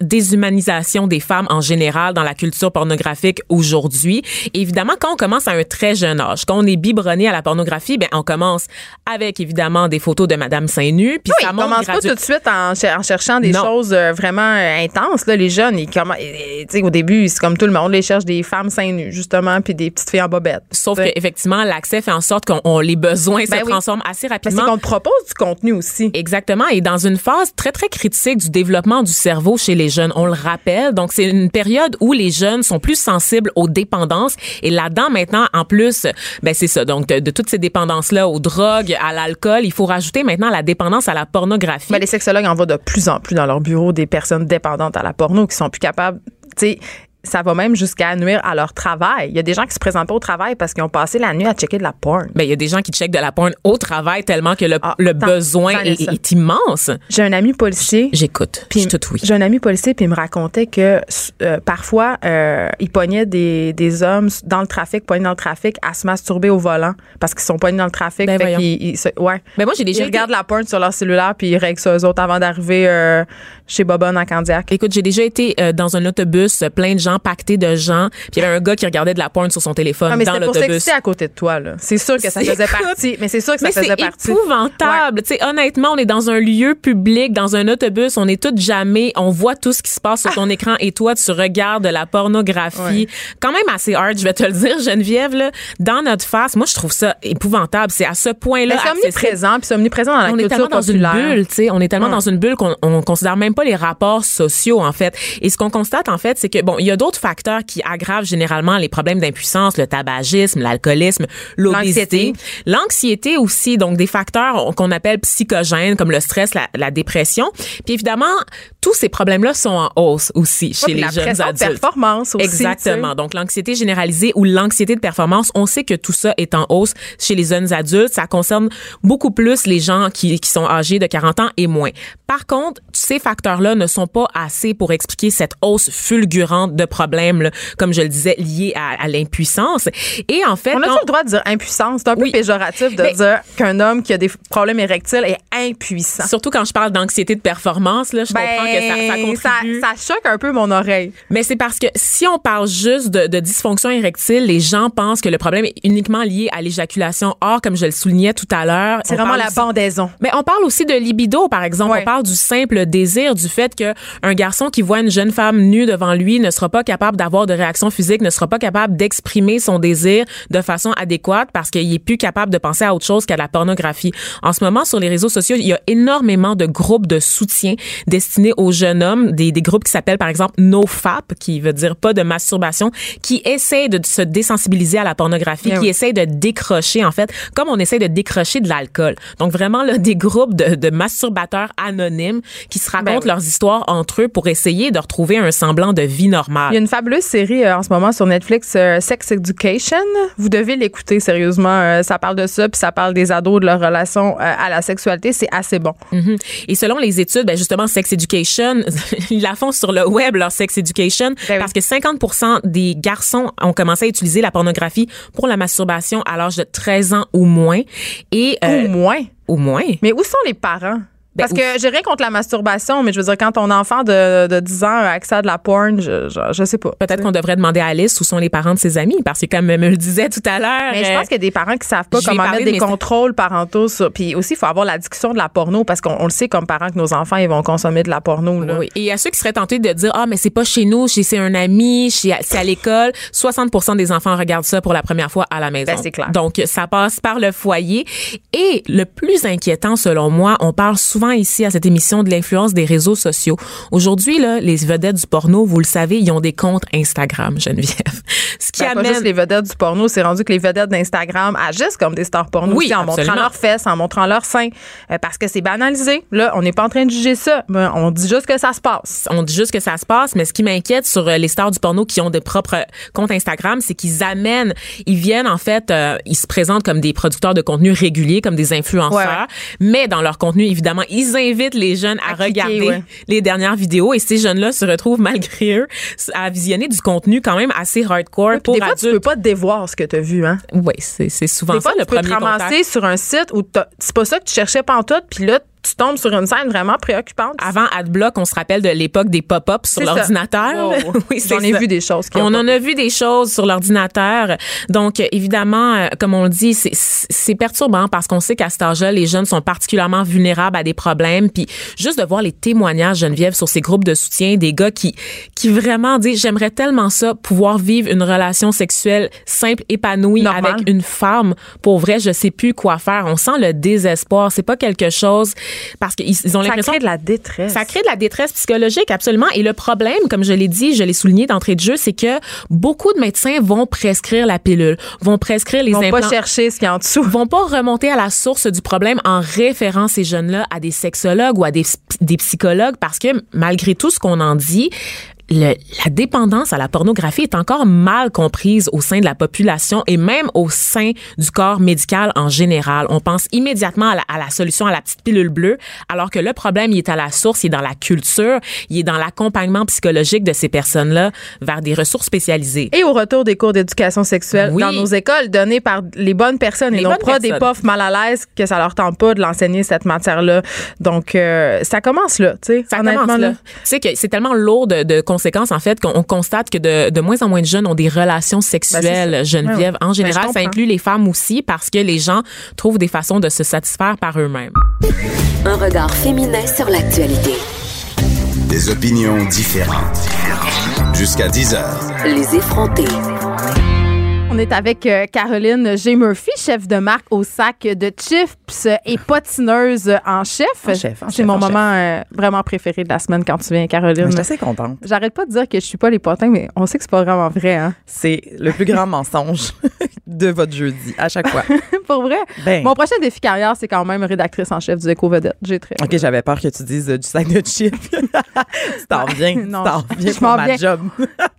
déshumanisation des femmes en général dans la culture pornographique aujourd'hui. Évidemment, quand on commence à un très jeune âge, quand on est biberonné à la pornographie, ben on commence avec évidemment des photos de Madame seins nus, puis Oui, ça monte commencent pas tout de suite en, cher- en cherchant des Non. choses euh, vraiment euh, intenses. Là, les jeunes, ils commen- tu sais, au début, c'est comme tout le monde, ils cherchent des femmes seins nus, justement, puis des petites filles en bobette. Sauf Tu sais. qu'effectivement, l'accès fait en sorte qu'on on- les besoins Ben se oui. transforment assez rapidement. c'est qu'on te propose du contenu aussi. Exactement. Et dans une phase très, très critique du développement du cerveau chez les jeunes, on le rappelle. Donc, c'est une période où les jeunes sont plus sensibles aux dépendances. Et là-dedans, maintenant, en plus, ben, c'est ça. Donc, de, toutes ces dépendances-là, aux drogues, à l'alcool, il faut rajouter maintenant la dépendance à la pornographie. Ben, les sexologues en voient de plus en plus dans leur bureau des personnes dépendantes à la porno qui sont plus capables, tu sais, ça va même jusqu'à nuire à leur travail. Il y a des gens qui se présentent pas au travail parce qu'ils ont passé la nuit à checker de la porn. Ben, il y a des gens qui checkent de la porn au travail tellement que le, Ah, le tant- besoin tant est, immense. J'ai un ami policier. J'écoute. Je oui. J'ai un ami policier puis il me racontait que euh, parfois euh, il pognait des, des hommes dans le trafic, pognés dans le trafic à se masturber au volant parce qu'ils sont pognés dans le trafic. Ben fait ils se- ouais. Ben, moi, j'ai déjà Ils été- regardent la porn sur leur cellulaire puis ils règlent ça eux autres avant d'arriver euh, chez Bobonne en Candiac. Écoute, j'ai déjà été euh, dans un autobus, plein de gens, pactés de gens, puis il y avait un gars qui regardait de la porn sur son téléphone Ah, mais dans l'autobus. s'exciter à côté de toi là. C'est sûr que ça [laughs] C'est- faisait partie. Mais c'est sûr que ça Mais faisait c'est partie. épouvantable. Tu sais, honnêtement, on est dans un lieu public, dans un autobus, on est toutes jamais, on voit tout ce qui se passe sur ton [laughs] écran et toi, tu regardes de la pornographie. Ouais. Quand même assez hard, je vais te le dire, Geneviève, là, dans notre face. Moi, je trouve ça épouvantable. C'est à ce point-là. Mais c'est omniprésent puis c'est omniprésent dans la on est tellement dans une bulle, tu sais, on est tellement Ouais. dans une bulle qu'on on considère même pas les rapports sociaux en fait. Et ce qu'on constate en fait, c'est que bon, il y a d'autres facteurs qui aggravent généralement les problèmes d'impuissance, le tabagisme, l'alcoolisme, l'obésité, l'anxiété aussi, donc des facteurs qu'on appelle psychogènes comme le stress, la, la dépression. Puis évidemment, tous ces problèmes-là sont en hausse aussi chez les la jeunes pression de adultes. performance aussi. Exactement. Donc, l'anxiété généralisée ou l'anxiété de performance, on sait que tout ça est en hausse chez les jeunes adultes. Ça concerne beaucoup plus les gens qui, qui sont âgés de 40 ans et moins. Par contre, ces facteurs-là ne sont pas assez pour expliquer cette hausse fulgurante de problèmes, là, comme je le disais, liés à, à l'impuissance. Et en fait, On a quand- le droit de dire impuissance? C'est un peu Oui. péjoratif de Mais- dire qu'un homme qui a des problèmes érectiles est impuissant. surtout quand je parle d'anxiété de performance, là, je comprends que ça, ça Ben, ça, choque un peu mon oreille. Mais c'est parce que si on parle juste de, de dysfonction érectile, les gens pensent que le problème est uniquement lié à l'éjaculation. Or, comme je le soulignais tout à l'heure, C'est on vraiment la aussi- bandaison. mais on parle aussi de libido, par exemple. Ouais. On parle du simple désir, du fait que un garçon qui voit une jeune femme nue devant lui ne sera pas capable d'avoir de réaction physique, ne sera pas capable d'exprimer son désir de façon adéquate parce qu'il est plus capable de penser à autre chose qu'à la pornographie. En ce moment, sur les réseaux sociaux, il y a énormément de groupes de soutien destinés aux jeunes hommes, des, des groupes qui s'appellent par exemple NoFap, qui veut dire pas de masturbation, qui essaient de se désensibiliser à la pornographie, Eh qui oui. essaient de décrocher, en fait, comme on essaie de décrocher de l'alcool. Donc vraiment, là, des groupes de, de masturbateurs anonymes qui se racontent Ben oui. leurs histoires entre eux pour essayer de retrouver un semblant de vie normale. Il y a une fabuleuse série euh, en ce moment sur Netflix, euh, Sex Education. Vous devez l'écouter sérieusement. Euh, ça parle de ça, puis ça parle des ados, de leur relation euh, à la sexualité. C'est assez bon. Mhm. Et selon les études, ben justement, Sex Education, [laughs] ils la font sur le web, leur Sex Education, Ben oui. parce que 50% des garçons ont commencé à utiliser la pornographie pour la masturbation à l'âge de 13 ans ou moins. Et, euh, Au moins. au moins. Mais où sont les parents? Ben, Parce que j'ai rien contre la masturbation, mais je veux dire, quand ton enfant de, de 10 ans a accès à de la porn, je, je, je sais pas. Peut-être qu'on devrait demander à Alice où sont les parents de ses amis, parce que comme me le disait tout à l'heure. Mais je euh, pense qu'il y a des parents qui savent pas comment mettre de des contrôles parentaux sur. Puis aussi, il faut avoir la discussion de la porno parce qu'on on le sait comme parents que nos enfants ils vont consommer de la porno. Là. Oui. Et il y a ceux qui seraient tentés de dire ah mais c'est pas chez nous, c'est un ami, c'est à l'école. 60% des enfants regardent ça pour la première fois à la maison. Ben, c'est clair. Donc ça passe par le foyer et le plus inquiétant selon moi, on parle souvent ici à cette émission de l'influence des réseaux sociaux. Aujourd'hui là, les vedettes du porno, vous le savez, ils ont des comptes Instagram, Geneviève. [laughs] Ce qui Ben, pas amène juste les vedettes du porno, c'est rendu que les vedettes d'Instagram agissent comme des stars porno Oui, aussi, en montrant leurs fesses, en montrant leurs seins, euh, parce que c'est banalisé. Là, on n'est pas en train de juger ça, mais on dit juste que ça se passe. on dit juste que ça se passe, mais ce qui m'inquiète sur euh, les stars du porno qui ont de propres euh, comptes Instagram, c'est qu'ils amènent, ils viennent en fait, euh, ils se présentent comme des producteurs de contenu réguliers, comme des influenceurs, Ouais, ouais. mais dans leur contenu, évidemment, ils invitent les jeunes à, À cliquer, regarder ouais. les dernières vidéos et ces jeunes-là se retrouvent malgré eux à visionner du contenu quand même assez hardcore pour des fois, tu adultes. peux pas dévoir ce que tu as vu, hein. Oui, c'est souvent Des fois, ça le tu peux te ramasser contact. sur un site où c'est pas ça que tu cherchais pantoute, puis là, tu tombes sur une scène vraiment préoccupante. Avant AdBlock, on se rappelle de l'époque des pop-ups sur l'ordinateur. Wow. [laughs] oui, J'en ai ça. vu des choses. On en a vu des choses sur l'ordinateur. Donc, évidemment, euh, comme on le dit, c'est- c'est perturbant parce qu'on sait qu'à cet âge-là, les jeunes sont particulièrement vulnérables à des problèmes. Puis, juste de voir les témoignages, Geneviève, sur ces groupes de soutien, des gars qui, qui vraiment disent, j'aimerais tellement ça, pouvoir vivre une relation sexuelle simple, épanouie Normal. avec une femme. Pour vrai, je sais plus quoi faire. On sent le désespoir. C'est pas quelque chose parce qu'ils ils ont Ça crée de la détresse. ça crée de la détresse psychologique, absolument. Et le problème, comme je l'ai dit, je l'ai souligné d'entrée de jeu, c'est que beaucoup de médecins vont prescrire la pilule, vont prescrire les Ils vont implants. pas chercher ce qu'il y a en dessous. vont pas remonter à la source du problème en référant ces jeunes-là à des sexologues ou à des, des psychologues parce que malgré tout ce qu'on en dit, le- la dépendance à la pornographie est encore mal comprise au sein de la population et même au sein du corps médical en général. On pense immédiatement à la, à la solution à la petite pilule bleue, alors que le problème, il est à la source, il est dans la culture, il est dans l'accompagnement psychologique de ces personnes-là vers des ressources spécialisées. Et au retour des cours d'éducation sexuelle Oui. dans nos écoles donnés par les bonnes personnes Les et non pas des profs mal à l'aise que ça leur tente pas de l'enseigner cette matière-là. Donc euh, ça commence là, tu sais. Ça honnêtement, commence là. Tu sais que c'est tellement lourd de, de en fait qu'on on constate que de, de moins en moins de jeunes ont des relations sexuelles, Ben, c'est ça. Geneviève. En général, Ben, ça inclut les femmes aussi parce que les gens trouvent des façons de se satisfaire par eux-mêmes. Un regard féminin sur l'actualité. Des opinions différentes. Jusqu'à 10 heures. Les effrontés. On est avec euh, Caroline G. Murphy, chef de marque au sac de chips et patineuse en chef. En chef, en C'est mon en chef. moment euh, vraiment préféré de la semaine quand tu viens, Caroline. Je suis assez contente. J'arrête pas de dire que je suis pas les potins, mais on sait que c'est pas vraiment vrai, hein. C'est le plus grand mensonge de votre jeudi, à chaque fois. [laughs] Pour vrai? Ben. Mon prochain défi carrière, c'est quand même rédactrice en chef du Éco Vedette. J'ai très. OK, j'avais peur que tu dises euh, du sac de chips. [laughs] tu t'en viens, tu Non, t'en je viens m'en pour ma job.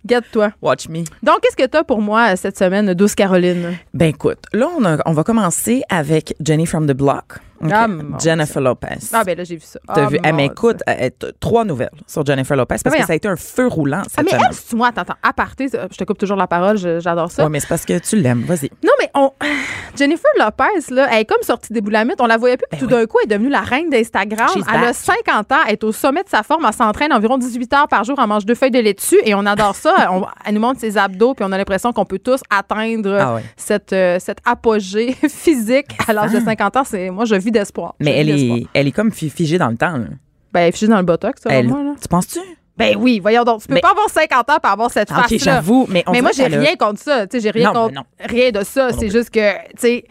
Guette-toi. Watch me. Donc, qu'est-ce que t'as pour moi cette semaine, douce Caroline? Ben écoute, là, on, va commencer avec Jenny from the Block. Ah, Jennifer Lopez. Ah, ben là, j'ai vu ça. T'as Ah, vu? Eh, mais écoute, euh, trois nouvelles sur Jennifer Lopez parce que ça a été un feu roulant cette Ah, mais semaine. elle, moi, attends, attends, aparté, je te coupe toujours la parole, j'adore ça. Ouais, mais c'est parce que tu l'aimes. Vas-y. Non, mais on... [sighs] Jennifer Lopez, là, elle est comme sortie des boulamutes. On la voyait plus, puis tout d'un coup, elle est devenue la reine d'Instagram. Ben Elle a back. 50 ans, elle est au sommet de sa forme, elle s'entraîne environ 18 heures par jour, elle mange deux feuilles de laitue et on adore ça. [laughs] On- elle nous montre ses abdos, puis on a l'impression qu'on peut tous atteindre Ah cette, euh, cette apogée [laughs] physique à l'âge de 50 ans. Moi, je vis d'espoir. Mais elle est, elle est comme fi- figée dans le temps. là. Ben, elle est figée dans le botox, Elle- moi, là. tu penses-tu? Ben oui, voyons donc. Tu peux Mais- pas avoir 50 ans pour avoir cette Ah, OK, face-là. j'avoue, mais on Mais moi, j'ai rien contre ça. Tu sais, j'ai rien Non, contre rien de ça. C'est juste que, tu sais,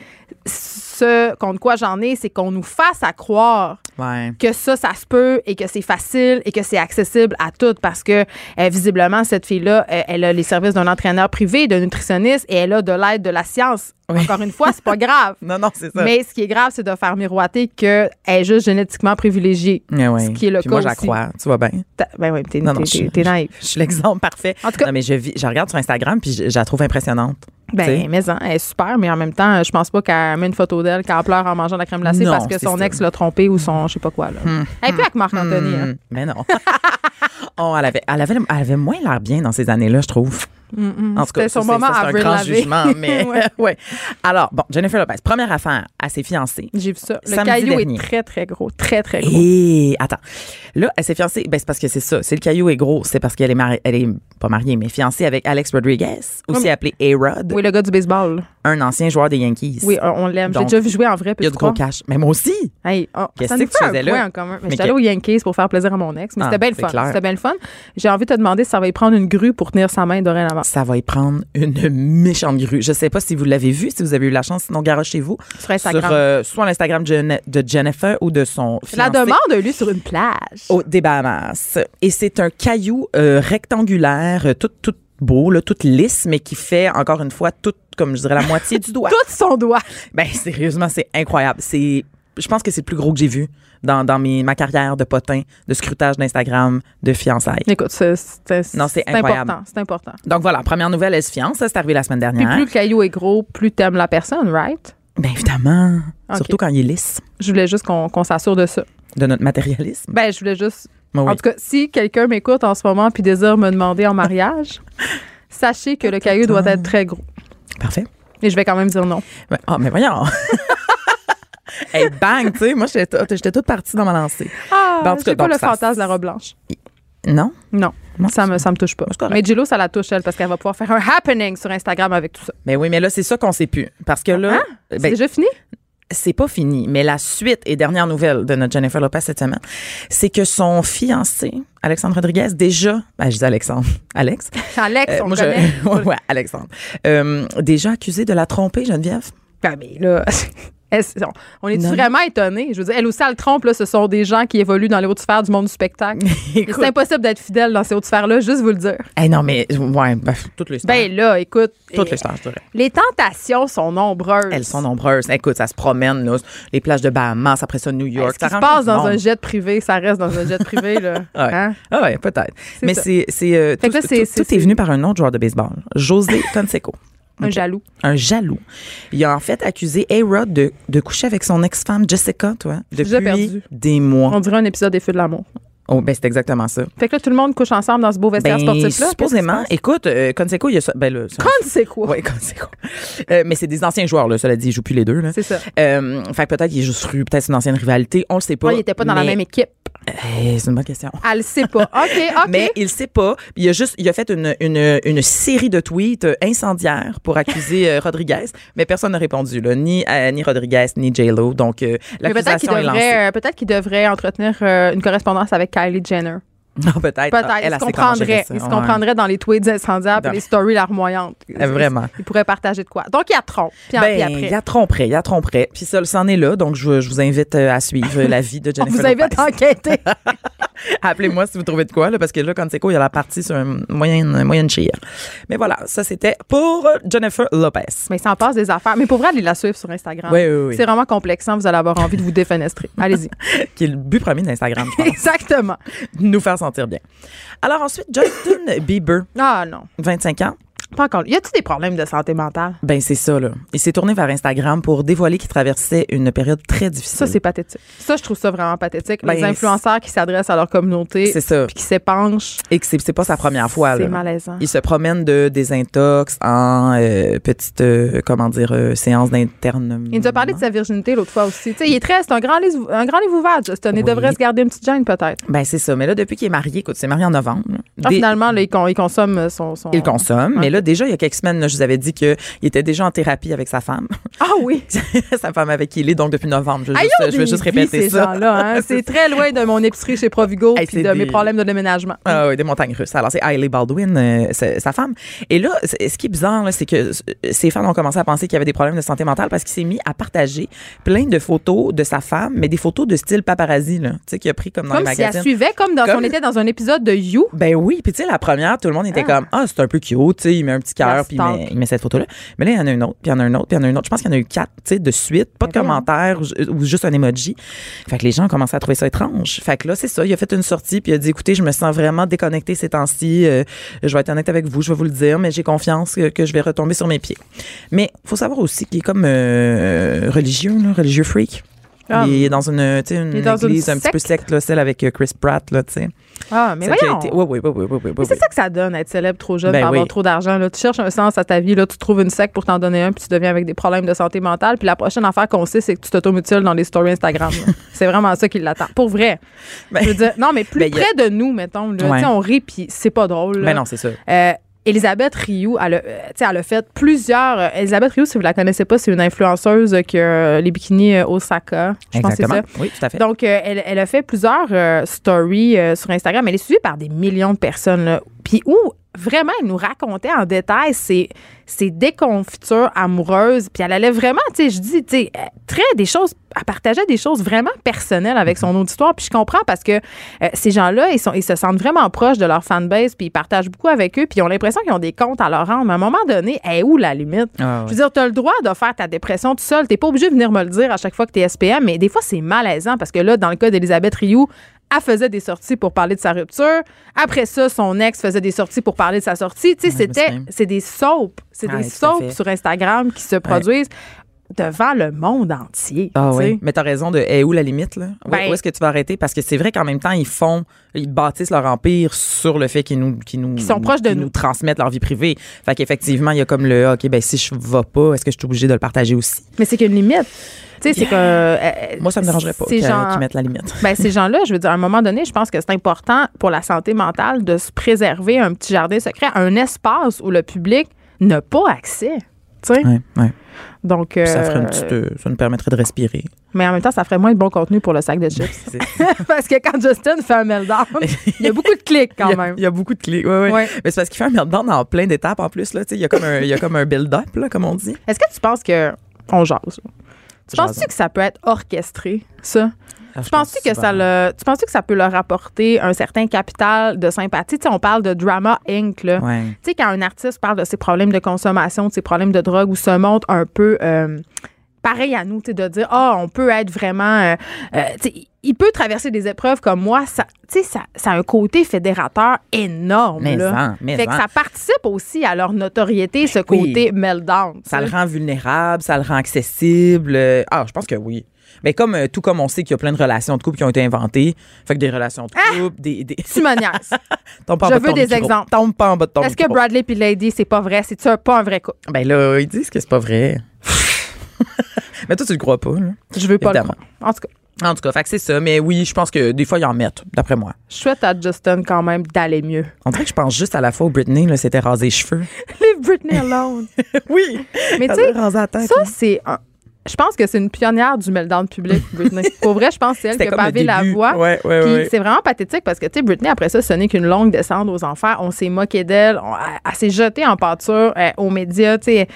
ce contre quoi j'en ai, c'est qu'on nous fasse à croire Ouais. que ça, ça se peut et que c'est facile et que c'est accessible à toutes parce que euh, visiblement, cette fille-là, euh, elle a les services d'un entraîneur privé, d'un nutritionniste et elle a de l'aide de la science. Oui. Encore une fois, c'est pas [laughs] grave. Non, non, c'est ça. Mais ce qui est grave, c'est de faire miroiter qu'elle est juste génétiquement privilégiée. Ouais, ouais. Ce qui est le Puis cas moi, aussi. crois. Tu vois bien? Ben oui, t'es naïf. [laughs] Je suis l'exemple parfait. En tout cas- non, mais je, vis, je regarde sur Instagram puis je, je la trouve impressionnante. Ben, mais hein, elle est super, mais en même temps, je pense pas qu'elle met une photo d'elle, qu'elle pleure en mangeant de la crème glacée Non, parce que son ça. ex l'a trompée ou son je sais pas quoi. Là. Elle est plus avec Marc-Anthony. hein. Hmm, Mais non. [laughs] oh, elle, avait, elle, avait, elle avait moins l'air bien dans ces années-là, je trouve. En tout cas, son moment c'est un grand jugement, [laughs] mais Ouais. [laughs] ouais. Alors, bon, Jennifer Lopez, première affaire à ses fiancés. J'ai vu ça. Le caillou dernier. est très, très gros. Très, très gros. Et attends, là, elle s'est fiancée. Ben, c'est parce que c'est ça. C'est le caillou est gros. C'est parce qu'elle est mariée, elle est pas mariée, mais fiancée avec Alex Rodriguez, aussi Oui. appelé A-Rod, Oui, le gars du baseball. Un ancien joueur des Yankees. Oui, on l'aime. J'ai déjà vu jouer en vrai. Il y a du gros cash. Mais moi aussi. Hey, oh, Qu'est-ce que tu faisais là? en commun. Mais Mais j'étais que- allée aux Yankees pour faire plaisir à mon ex, mais Ah, c'était bien le fun. C'était bien le fun. J'ai envie de te demander si ça va y prendre une grue pour tenir sa main dorénavant. Ça va y prendre une méchante grue. Je sais pas si vous l'avez vu, si vous avez eu la chance, sinon garochez-vous. Sur Instagram. Sur, euh, soit l'Instagram de Jennifer ou de son La fiancé demande lieu sur une plage. au des Bahamas. Et c'est un caillou euh, rectangulaire, euh, tout, tout beau, là, tout lisse, mais qui fait, encore une fois, tout, comme je dirais, la moitié du doigt. [laughs] Tout son doigt. Ben, sérieusement, c'est incroyable. C'est, je pense que c'est le plus gros que j'ai vu dans, dans mes, ma carrière de potin, de scrutage d'Instagram, de fiançailles. Écoute, c'est important. C'est important. Donc voilà, première nouvelle, elle se fiance? Ça, c'est arrivé la semaine Puis dernière. plus le caillou est gros, plus t'aimes la personne, right? Ben évidemment. Surtout quand il est lisse, Je voulais juste qu'on qu'on s'assure de ça. de notre matérialisme. Ben, je voulais juste. Oui. En tout cas, si quelqu'un m'écoute en ce moment puis désire me demander en mariage, [laughs] sachez que le caillou doit être très gros. Parfait. Et je vais quand même dire non. Ah, mais voyons. [laughs] hey, bang, tu sais, moi, j'étais toute- partie dans ma lancée. Ah, j'ai cas, pas donc le fantasme de la robe blanche? Non? Non, Non, ça me, ça me touche pas. C'est. Mais Gillo, ça la touche, elle, parce qu'elle va pouvoir faire un happening sur Instagram avec tout ça. Ben oui, mais là, c'est ça qu'on sait plus. Parce que là, C'est ben, déjà fini? C'est pas fini. Mais la suite et dernière nouvelle de notre Jennifer Lopez cette semaine, c'est que son fiancé, Alexandre Rodriguez, déjà, ben, je dis Alexandre, [laughs] Alex. Alex, Euh, on moi, le connaît. je, ouais, [laughs] ouais, Alexandre. Euh, déjà accusé de la tromper, Geneviève? Ben, mais là, [laughs] on- est vraiment étonnés? Je veux dire, elle aussi, elle trompe, là, ce sont des gens qui évoluent dans les hautes sphères du monde du spectacle. [laughs] C'est impossible d'être fidèle dans ces hautes sphères-là, juste vous le dire. Eh non, mais, ouais, ben, toutes les stars. Ben là, écoute. toutes les stars, je dirais. Les tentations sont nombreuses. Elles sont nombreuses. Écoute, ça se promène, là, les plages de Bahamas, après ça, New York. Ça se passe dans un jet privé, ça reste dans un jet privé, là. [laughs] Ouais. Hein? Ah ouais, peut-être. Mais c'est euh, tout, c'est- tout- c'est- tout est venu par un autre joueur de baseball, José [coughs] Canseco. Un jaloux. Un jaloux. Il a en fait accusé A-Rod de, de coucher avec son ex-femme Jessica, toi, depuis perdu. des mois. On dirait un épisode des Feux de l'amour. Oh, ben c'est exactement ça. Fait que là, tout le monde couche ensemble dans ce beau vestiaire Ben, sportif-là. supposément, écoute, euh, Canseco, il y a ça. Ben là, ça- quoi? [laughs] Ouais, Canseco. Euh, mais c'est des anciens joueurs, là. Cela dit, ils jouent plus les deux, là. C'est ça. Euh, fait que peut-être qu'il est juste eu peut-être une ancienne rivalité. On le sait pas. Ouais, il était pas dans la même équipe. Eh, c'est une bonne question. Elle le sait pas. [laughs] OK, OK. Mais il sait pas. Il a juste, il a fait une, une, une série de tweets euh, incendiaires pour accuser euh, Rodriguez, mais personne n'a répondu, là, ni euh, ni Rodriguez ni J Lo. Donc euh, l'accusation est lancée. euh, peut-être qu'il devrait entretenir euh, une correspondance avec Kylie Jenner. Non, [laughs] peut-être. Peut-être. Ah, il elle, se comprendrait. Il se comprendrait dans les tweets incendiaires Dans- et les stories larmoyantes. Euh, vraiment. Il pourrait partager de quoi. Donc, il y a Tron. Puis, en- puis Ben, après. il y a tromperait, il y a tromperait. Puis ça, c'en est là. Donc, je, je vous invite euh, à suivre la vie de [laughs] On Jennifer vous invite à enquêter. [laughs] [laughs] Appelez-moi si vous trouvez de quoi, là, parce que là, quand c'est quoi, il y a la partie sur une moyenne, moyenne cheer. Mais voilà, ça, c'était pour Jennifer Lopez. Mais il s'en passe des affaires. Mais pour vrai, allez la suivre sur Instagram. Oui, oui, oui. C'est vraiment complexant. Vous allez avoir envie de vous défenestrer. [laughs] Allez-y. Qui est le but premier d'Instagram, je pense. Exactement. nous faire sentir bien. Alors ensuite, Justin Bieber, Ah non. 25 ans. Pas encore. Y a-t-il des problèmes de santé mentale? Ben c'est ça là. Il s'est tourné vers Instagram pour dévoiler qu'il traversait une période très difficile. Ça, c'est pathétique. Ça, je trouve ça vraiment pathétique. les Ben, influenceurs qui s'adressent à leur communauté c'est ça. puis qui s'épanchent, Et que c'est pas sa première fois c'est malaisant. Il se promène de désintox en euh, petite euh, comment dire euh, séance d'interne. Il nous a parlé de sa virginité l'autre fois aussi. Tu sais, il est très, c'est un grand livre, un grand livre ouvert, Justin. Il Oui. devrait se garder une petite gêne, peut-être. Ben c'est ça. Mais là depuis qu'il est marié, écoute, c'est marié en novembre. Ah, finalement, là, il, con- il consomme son. son... il consomme, mais là déjà il y a quelques semaines, là, je vous avais dit qu'il était déjà en thérapie avec sa femme, Ah oui. [laughs] sa femme avec qui il est donc depuis novembre. Je veux juste, je veux répéter ça. Hein? [laughs] C'est très loin de mon épicerie chez Provigo c'est de mes problèmes de déménagement. Ah oui, des montagnes russes. Alors, c'est Hailey Baldwin, euh, sa femme. Et là, ce qui est bizarre, c'est que ses fans ont commencé à penser qu'il y avait des problèmes de santé mentale parce qu'il s'est mis à partager plein de photos de sa femme, mais des photos de style paparazzi, là. Tu sais, qu'il a pris comme dans Comme les si elle suivait, comme dans, Comme- on était dans un épisode de You. Ben oui, puis tu sais, la première, tout le monde était Ah. comme Ah, c'est un peu cute, tu sais, met un petit cœur, puis il met, il met cette photo-là. Mais là, il y en a une autre, puis il y en a une autre, puis il y en a une autre. Je pense qu'il y en a eu quatre, tu sais, de suite, pas de Ben commentaires ou, ou juste un emoji. Fait que les gens ont commencé à trouver ça étrange. Fait que là, c'est ça, il a fait une sortie, puis il a dit Écoutez, je me sens vraiment déconnecté ces temps-ci. euh, je vais être honnête avec vous, je vais vous le dire, mais j'ai confiance que, que je vais retomber sur mes pieds. Mais faut savoir aussi qu'il est comme euh, religieux, là, religieux freak. Ah. Il est dans une, une Il est dans une église un petit peu secte. là, celle avec euh, Chris Pratt, là, tu sais. Ah, mais voyons. été- Oui, oui, oui, oui, oui, oui, oui. c'est ça que ça donne, être célèbre trop jeune, Ben avoir oui. trop d'argent. Tu cherches un sens à ta vie, là, tu trouves une secte pour t'en donner un, puis tu deviens avec des problèmes de santé mentale. Puis la prochaine affaire qu'on sait, c'est que tu t'automutiles dans les stories Instagram. [laughs] c'est vraiment ça qui l'attend. Pour vrai. Ben- Je veux dire, non, mais [laughs] plus Ben, y a- près de nous, mettons. Là, Ouais. On rit, puis c'est pas drôle. là. Ben non, c'est ça. Euh, Elisabeth Rioux, elle a, euh, elle a fait plusieurs. euh, Elisabeth Rioux, si vous la connaissez pas, c'est une influenceuse qui a euh, les bikinis Osaka. Je pense que ça. Oui, tout à fait. Donc, elle, elle a fait plusieurs euh, stories euh, sur Instagram. Elle est suivie par des millions de personnes. là. Puis où vraiment, elle nous racontait en détail ses, ses déconfitures amoureuses. Puis elle allait vraiment, tu sais, je dis, tu sais, euh, très des choses, elle partageait des choses vraiment personnelles avec son auditoire. Puis je comprends parce que euh, ces gens-là, ils, sont, ils se sentent vraiment proches de leur fanbase. Puis ils partagent beaucoup avec eux. Puis ils ont l'impression qu'ils ont des comptes à leur rendre. Mais à un moment donné, elle est où la limite? Ah, Je veux dire, tu as le droit de faire ta dépression tout seul. Tu pas obligé de venir me le dire à chaque fois que tu es SPM, mais des fois, c'est malaisant parce que là, dans le cas d'Elisabeth Rioux, elle faisait des sorties pour parler de sa rupture. Après ça, son ex faisait des sorties pour parler de sa sortie. Tu sais, Ouais, je me c'était, c'est des soaps. C'est Ouais, des soaps sur Instagram qui se produisent devant le monde entier. Ah tu sais. oui. Mais t'as raison de est où la limite, là? Où, Ben- où est-ce que tu vas arrêter? Parce que c'est vrai qu'en même temps, ils font, ils bâtissent leur empire sur le fait qu'ils nous, qu'ils nous, sont proches de nous. nous transmettent leur vie privée. Fait qu'effectivement, il y a comme le, OK, ben, si je vais pas, est-ce que je suis obligée de le partager aussi? Mais c'est qu'une limite. Tu sais, c'est que. euh, Moi, ça me dérangerait pas qu'ils gens- qu'ils mettent la limite. Ben, ces gens-là, je veux dire, à un moment donné, je pense que c'est important pour la santé mentale de se préserver un petit jardin secret, un espace où le public n'a pas accès. Tu sais? Ouais, ouais. Donc, ça ferait une euh, petite, euh, ça nous permettrait de respirer. mais en même temps, ça ferait moins de bon contenu pour le sac de chips. [laughs] [laughs] Parce que quand Justin fait un meltdown, il y a beaucoup de clics quand [laughs] il, y a, même. il y a beaucoup de clés. Ouais, ouais. Ouais. Mais c'est parce qu'il fait un meltdown en plein d'étapes en plus. Là, il y a comme un, il y a comme un build-up, là, comme on dit. Est-ce que tu penses que. On jase. Tu penses-tu que ça peut être orchestré, ça? Ah, Tu penses-tu que, ça le, tu penses que ça peut leur apporter un certain capital de sympathie? Tu sais, on parle de Drama Inc. Là. Ouais. Tu sais, quand un artiste parle de ses problèmes de consommation, de ses problèmes de drogue ou se montre un peu euh, pareil à nous, de dire, ah, on peut être vraiment. euh, euh, il peut traverser des épreuves comme moi. Ça, ça, ça a un côté fédérateur énorme. Mais là. en, mais fait que ça participe aussi à leur notoriété, ce Oui. côté meltdown. Ça le rend vulnérable, ça le rend accessible. Euh, Ah, je pense que oui. Mais comme euh, tout comme on sait qu'il y a plein de relations de couple qui ont été inventées, fait que des relations de couple, des, des... Tu me niaises. [laughs] Tombe pas en Je bas de veux ton des micro. exemples. Tombe pas en bas de ton Est-ce que micro. Bradley puis Lady, c'est pas vrai? C'est-tu un- pas un vrai couple? Ben là, ils disent que c'est pas vrai. [laughs] Mais toi, tu le crois pas, là. Je veux pas Évidemment. le croire. En tout cas, En tout cas, fait que c'est ça. Mais oui, je pense que des fois, ils en mettent, d'après moi. je souhaite à Justin quand même d'aller mieux. On dirait que je pense juste à la fois où Britney, là, s'était rasé les cheveux. [laughs] Leave Britney alone. oui! Mais tu sais, s'est rasé la tête, ça, c'est un- je pense que c'est une pionnière du meltdown public, [laughs] Britney. Pour vrai, je pense que c'est elle qui a pavé la voie. Ouais, ouais, Puis ouais. c'est vraiment pathétique parce que, tu sais, Britney, après ça, ce n'est qu'une longue descente aux enfers. On s'est moqué d'elle. Elle, elle s'est jetée en pâture euh, aux médias, tu sais.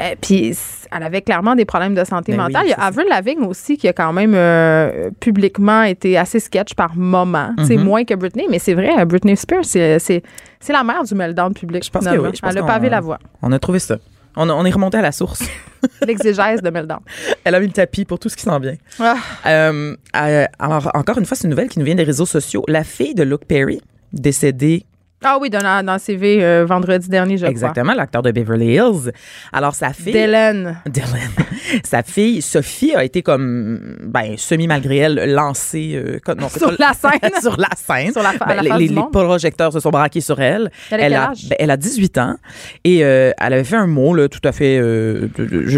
Euh, puis elle avait clairement des problèmes de santé Ben mentale. oui, Il y a. Avril Lavigne aussi qui a quand même euh, publiquement été assez sketch par moment. Tu sais, moins que Britney. Mais c'est vrai, euh, Britney Spears, c'est, la mère du meltdown public. Je pense que oui, je pense Elle a pavé la voie. On a trouvé ça. On, a- on est remonté à la source. [laughs] [laughs] L'exégèse de meltdown. Elle a mis le tapis pour tout ce qui s'en vient. Ah. Euh, euh, alors, encore une fois, c'est une nouvelle qui nous vient des réseaux sociaux. La fille de Luke Perry, décédée Ah oui, dans, dans CV euh, vendredi dernier, je exactement, l'acteur de Beverly Hills. Alors, sa fille. Dylan. Dylan. [laughs] Sa fille, Sophie, a été comme, ben, semi-malgré elle, lancée. euh, comme- non, c'est Sur [laughs] la scène. sur la scène. Sur la Ben, les, projecteurs se sont braqués sur elle. Elle a ben, elle a 18 ans et euh, elle avait fait un mot là, tout à fait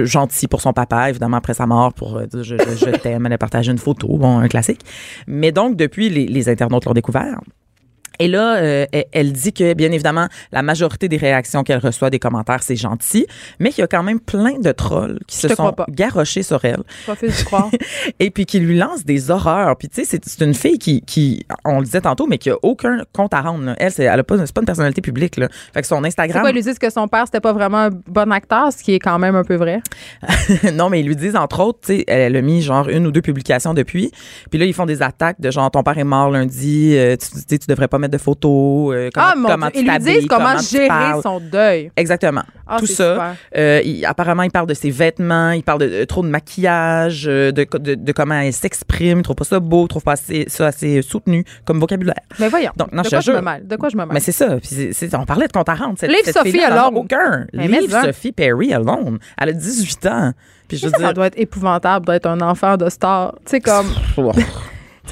gentil pour son papa, évidemment, après sa mort, pour dire je, je- je t'aime. Elle a partagé une photo, bon, un classique. Mais donc, depuis, les, les internautes l'ont découvert. Et là, euh, elle, dit que, bien évidemment, la majorité des réactions qu'elle reçoit, des commentaires, c'est gentil, mais qu'il y a quand même plein de trolls qui Je se sont garochés sur elle Je croire. [laughs] et puis qui lui lancent des horreurs. Puis tu sais, c'est- une fille qui, qui, on le disait tantôt, mais qui a aucun compte à rendre. là. Elle, c'est, elle a pas, c'est pas une personnalité publique. Là. Fait que son Instagram, quoi, ils lui disent que son père, c'était pas vraiment un bon acteur, ce qui est quand même un peu vrai? [laughs] non, mais ils lui disent entre autres, tu sais, elle a mis genre une ou deux publications depuis. Puis là, ils font des attaques de genre ton père est mort lundi, euh, tu, tu devrais pas mettre de photos. euh, comment, ah, mon comment Dieu. tu Ils lui disent comment, gérer son deuil. Exactement. Ah, Tout ça. Euh, il- apparemment, il parle de ses vêtements, il parle de, euh, trop de maquillage, de, de, de comment elle s'exprime, il trouve pas ça beau, il trouve pas assez, ça assez soutenu comme vocabulaire. Mais voyons. Donc, non, de je quoi je me mêle? De quoi je me mêle? Mais c'est ça. Puis on parlait de compte à rendre. Cette, Livre cette Sophie alone. aucun. Mais mais. Sophie Perry alone. Elle a 18 ans. Puis je Ça, veux ça dire. doit être épouvantable d'être un enfant de star. Tu sais, comme, [laughs] Oh.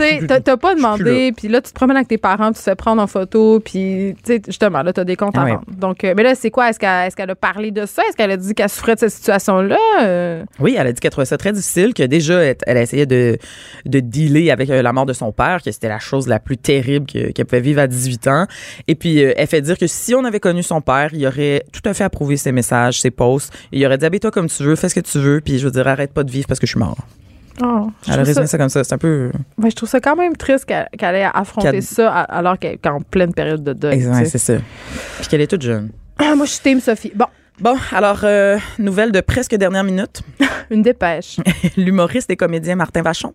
Sais, t'as- pas demandé, puis là, tu te promènes avec tes parents, tu te fais prendre en photo, puis, tu sais, justement, là, t'as des comptes Ah à rendre. Donc, euh, mais là, c'est quoi? Est-ce qu'elle est a parlé de ça? Est-ce qu'elle a dit qu'elle souffrait de cette situation-là? Euh, Oui, elle a dit qu'elle trouvait ça très difficile, que déjà, elle, a essayé de, de dealer avec euh, la mort de son père, que c'était la chose la plus terrible que- qu'elle pouvait vivre à 18 ans. Et puis, euh, elle fait dire que si on avait connu son père, il aurait tout à fait approuvé ses messages, ses posts. Il aurait dit, habille-toi comme tu veux, fais ce que tu veux, puis je veux dire, arrête pas de vivre parce que je suis mort. Oh, je, Elle a résumé ça, comme ça. C'est un peu. ouais, je trouve ça quand même triste qu'elle qu'elle ait affronté ça alors qu'elle est en pleine période de deuil. C'est ça. Puis qu'elle est toute jeune. Ah, moi, je suis Team Sophie. Bon, Bon, alors, euh, nouvelle de presque dernière minute. [laughs] une dépêche. [laughs] L'humoriste et comédien Martin Vachon.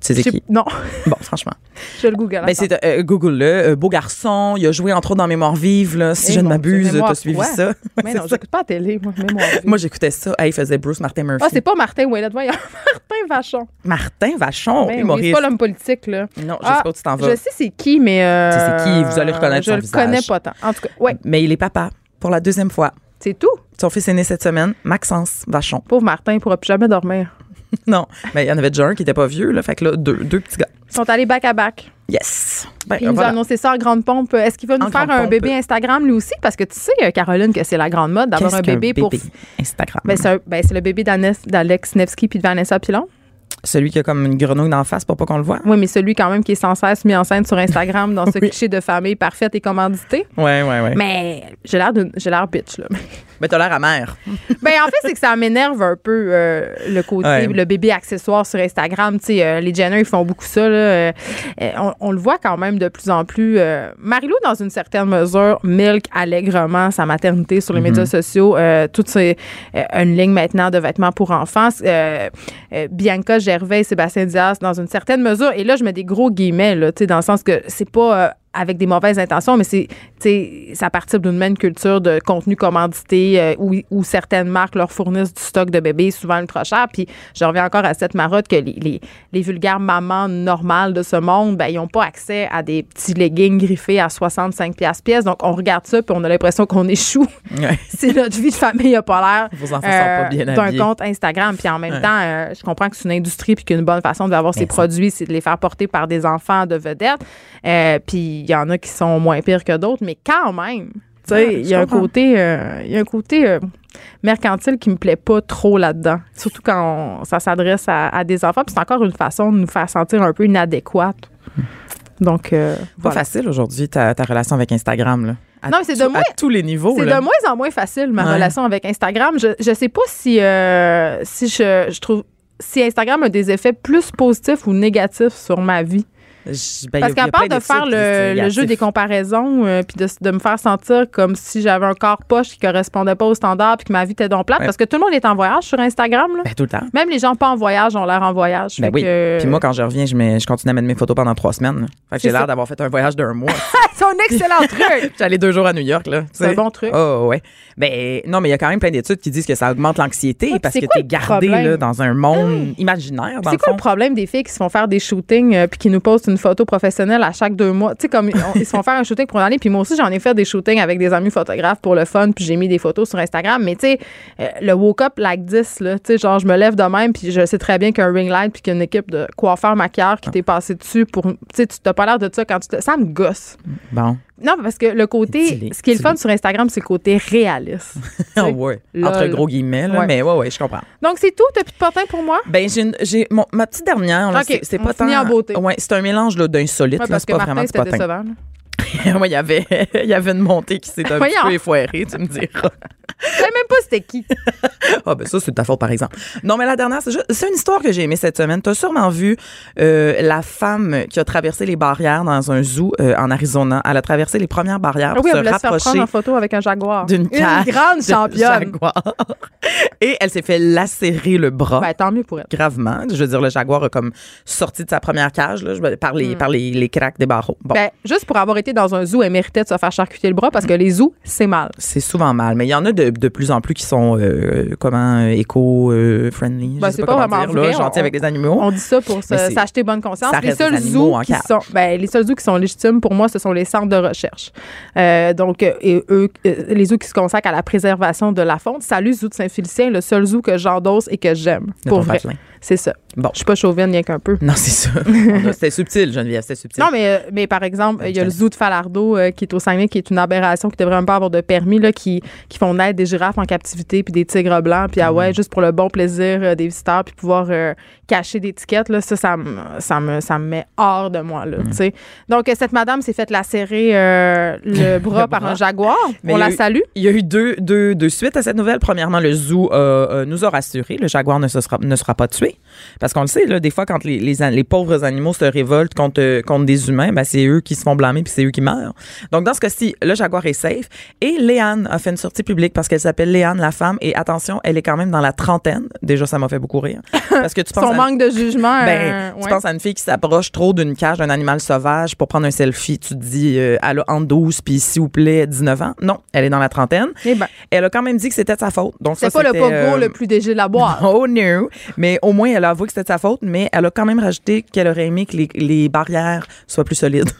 Tu sais qui? Non, Bon, franchement. [laughs] je le google. Ben, c'est euh, Google-le. Euh, beau garçon. Il a joué entre autres dans Mémoire vive, là. Si Eh, je ne m'abuse, t'as suivi ça? [laughs] Mais non, [laughs] j'écoute pas la télé, moi. Mémoire vive. Moi, j'écoutais ça. Ah, il faisait Bruce Martin Murphy. Ah, c'est pas Martin Ouellet, voyons. Martin Vachon. Martin Vachon, Ben oui, humoriste. c'est pas l'homme politique, là. non, je Ah, sais pas où tu t'en vas. Je sais c'est qui, mais. euh, Tu sais c'est qui, vous allez reconnaître Je son le visage. connais pas tant. En tout cas, ouais, Mais il est papa pour la deuxième fois. c'est tout? Son fils est né cette semaine, Maxence Vachon. Pauvre Martin, il pourra plus jamais dormir. [laughs] Non, mais il y en avait déjà un qui était pas vieux, là. Fait que là, deux, deux petits gars. Ils sont allés back à back. Yes. Ben, Puis il nous a annoncé ça en grande pompe. Est-ce qu'il va nous En faire un pompe. bébé Instagram lui aussi? Parce que tu sais, euh, Caroline, que c'est la grande mode d'avoir un qu'un bébé, pour. Instagram? Ben, c'est ben, c'est le bébé d'Alex Nevsky puis de Vanessa Pilon. Celui qui a comme une grenouille d'en face pour pas qu'on le voit. Oui, mais celui quand même qui est sans cesse mis en scène sur Instagram dans ce [laughs] Oui. cliché de famille parfaite et commanditée. Ouais, ouais, ouais. Mais j'ai l'air d'une- j'ai l'air bitch, là. Mais t'as l'air amère. [laughs] Ben en fait, c'est que ça m'énerve un peu euh, le côté Ouais. le bébé accessoire sur Instagram. Tu sais, euh, les Jenner ils font beaucoup ça. Là, euh, on, on le voit quand même de plus en plus. Marilou, dans une certaine mesure, milk allègrement sa maternité sur les médias sociaux. Euh, toute ces, une ligne maintenant de vêtements pour enfants. Bianca Gervais, Sébastien Diaz, dans une certaine mesure. Et là, je mets des gros guillemets, là, tu sais, dans le sens que c'est pas avec des mauvaises intentions, mais c'est, tu sais, ça partir d'une même culture de contenu commandité euh, où, où certaines marques leur fournissent du stock de bébés souvent ultra cher. Puis je reviens encore à cette marotte que les, les, les vulgaires mamans normales de ce monde, ben, ils n'ont pas accès à des petits leggings griffés à 65 pièces pièce. Donc on regarde ça puis on a l'impression qu'on échoue. Ouais. [laughs] si notre vie de famille a pas l'air Vos enfants sont pas bien d'un compte Instagram. Puis en même Ouais. temps, euh, je comprends que c'est une industrie puis qu'une bonne façon d'avoir ses Exact. produits, c'est de les faire porter par des enfants de vedettes. Euh, puis il y en a qui sont moins pires que d'autres, mais quand même, tu sais, Ouais, il y a un côté, euh, y a un côté euh, mercantile qui me plaît pas trop là-dedans. Surtout quand on- ça s'adresse à, à des enfants. Puis c'est encore une façon de nous faire sentir un peu inadéquates. Donc, euh, Pas voilà. facile aujourd'hui, ta, ta relation avec Instagram. Là. À Non, c'est de moins- à tous les niveaux. C'est de moins en moins facile, ma Ouais. relation avec Instagram. Je, je sais pas si, euh, si je, je trouve si Instagram a des effets plus positifs ou négatifs sur ma vie. Je- ben, Parce qu'à part de faire le, jeu des comparaisons, euh, puis de, de me faire sentir comme si j'avais un corps poche qui correspondait pas au standard, puis que ma vie était donc plate, Ouais. parce que tout le monde est en voyage sur Instagram. Là. Ben, tout le temps. Même les gens pas en voyage ont l'air en voyage. Ben oui. que- Puis moi, quand je reviens, je, mets, je continue à mettre mes photos pendant trois semaines. j'ai l'air d'avoir fait un voyage d'un mois. [laughs] c'est un excellent truc. [laughs] Allée deux jours à New York, là. C'est un bon truc. Oh, ouais. Ben, non, mais il y a quand même plein d'études qui disent que ça augmente l'anxiété Ouais, parce que t'es le gardé là, dans un monde imaginaire, dans C'est quoi fond. le problème des filles qui se font faire des shootings euh, puis qui nous postent une photo professionnelle à chaque deux mois? Tu sais, comme on- ils se font faire un shooting pour une année. Puis moi aussi, j'en ai fait des shootings avec des amis photographes pour le fun. Puis j'ai mis des photos sur Instagram. Mais tu sais, euh, le woke up like this, là, tu sais, genre, je me lève de même. Puis je sais très bien qu'un ring light puis qu'il y a une équipe de coiffeurs, maquilleurs qui t'est passé dessus pour. Tu sais, tu t'as pas l'air de ça quand tu te. Ça me gosse. Bon. Non, parce que le côté. Ce qui est le fun sur Instagram, c'est le côté réaliste. [laughs] Ah ouais. Entre gros guillemets, là. Ouais. Mais ouais, ouais, je comprends. Donc, c'est tout? T'as plus de potin pour moi? Ben, j'ai, ma petite dernière, c'est, pas tant. en beauté. Ouais, c'est un mélange là, d'insolite, Ouais, parce que pas Martin, vraiment du potin. décevant. là. [laughs] Ouais, il y avait, [laughs] il y avait une montée qui s'est un petit peu effoirée, tu me diras. Je savais même pas c'était qui. [laughs] Ah, ben ça, c'est de ta faute, par exemple. Non, mais la dernière, c'est, juste- c'est une histoire que j'ai aimée cette semaine. Tu as sûrement vu euh, la femme qui a traversé les barrières dans un zoo euh, en Arizona. Elle a traversé les premières barrières Ah pour oui, elle se faire rapprocher prendre en photo avec un jaguar. d'une Une cage grande de championne. jaguar. Et elle s'est fait lacérer le bras. Ben, tant mieux pour elle. gravement. Je veux dire, le jaguar a comme sorti de sa première cage là, par, les, par les, les cracks des barreaux. Bon, Hmm. Ben, juste pour avoir été dans un zoo, elle méritait de se faire charcuter le bras parce que les zoos, c'est mal. c'est souvent mal. Mais il y en a de, de plus en plus qui sont, euh, comment, euh, éco-friendly. Ben, je sais c'est pas, vraiment dire, là, vrai. gentils On- avec les animaux. On dit ça pour s'acheter bonne conscience. ça Les seuls zoos qui sont, ben, les seuls zoos qui sont légitimes pour moi, ce sont les centres de recherche. Euh, donc, euh, et eux, euh, les zoos qui se consacrent à la préservation de la faune. Salut, zoo de Saint-Félicien, le seul zoo que j'endosse et que j'aime. Pour vrai. C'est ça. Bon. Je suis pas chauvine, rien qu'un peu. Non, c'est ça. [laughs] C'était subtil, Geneviève, c'était subtil. Non, mais, euh, mais par exemple, il y a le zoo de Falardeau euh, qui est au Saguenay, qui est une aberration, qui devrait même pas avoir de permis, là, qui, qui font naître des girafes en captivité, puis des tigres blancs, puis ah Mm. ouais, juste pour le bon plaisir euh, des visiteurs, puis pouvoir euh, cacher des tickets, là, ça, ça, me- ça, me, ça me met hors de moi. Mm. Là, tu sais. Donc, cette madame s'est faite lacérer [laughs] le bras par bras. un jaguar. Mais On la eu- salue. Il y a eu deux, deux, deux suites à cette nouvelle. Premièrement, le zoo nous a rassuré, le jaguar ne, se sera, ne sera pas tué. Parce qu'on le sait, là, des fois, quand les, les, pauvres animaux se révoltent contre, contre des humains, ben, c'est eux qui se font blâmer puis c'est eux qui meurent. Donc, dans ce cas-ci, le jaguar est safe. Et Léane a fait une sortie publique parce qu'elle s'appelle Léane, la femme. Et attention, elle est quand même dans la trentaine. Déjà, ça m'a fait beaucoup rire. Parce que tu [laughs] penses Son à- manque de jugement. ben, euh, tu penses à une fille qui s'approche trop d'une cage d'un animal sauvage pour prendre un selfie. Tu te dis, euh, elle a entre 12 puis s'il vous plaît 19 ans. Non, elle est dans la trentaine. Eh ben, Elle a quand même dit que c'était de sa faute. Donc c'est pas le c'était, pogo euh, le plus léger de la boîte. [laughs] Oh no! Mais au moins, elle a avoué que c'était de sa faute, mais elle a quand même rajouté qu'elle aurait aimé que les, les barrières soient plus solides.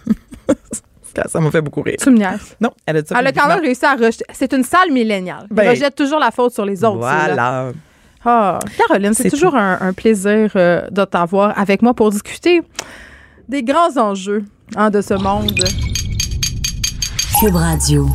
[laughs] ça m'a fait beaucoup rire. Tu me niaises. Non, elle a dit ça Elle a quand même réussi à rejeter. C'est une salle milléniale. Elle Ben, rejette toujours la faute sur les autres. Voilà. Ah, Caroline, c'est C'est toujours un, un plaisir euh, de t'avoir avec moi pour discuter des grands enjeux hein, de ce monde. Cube Radio.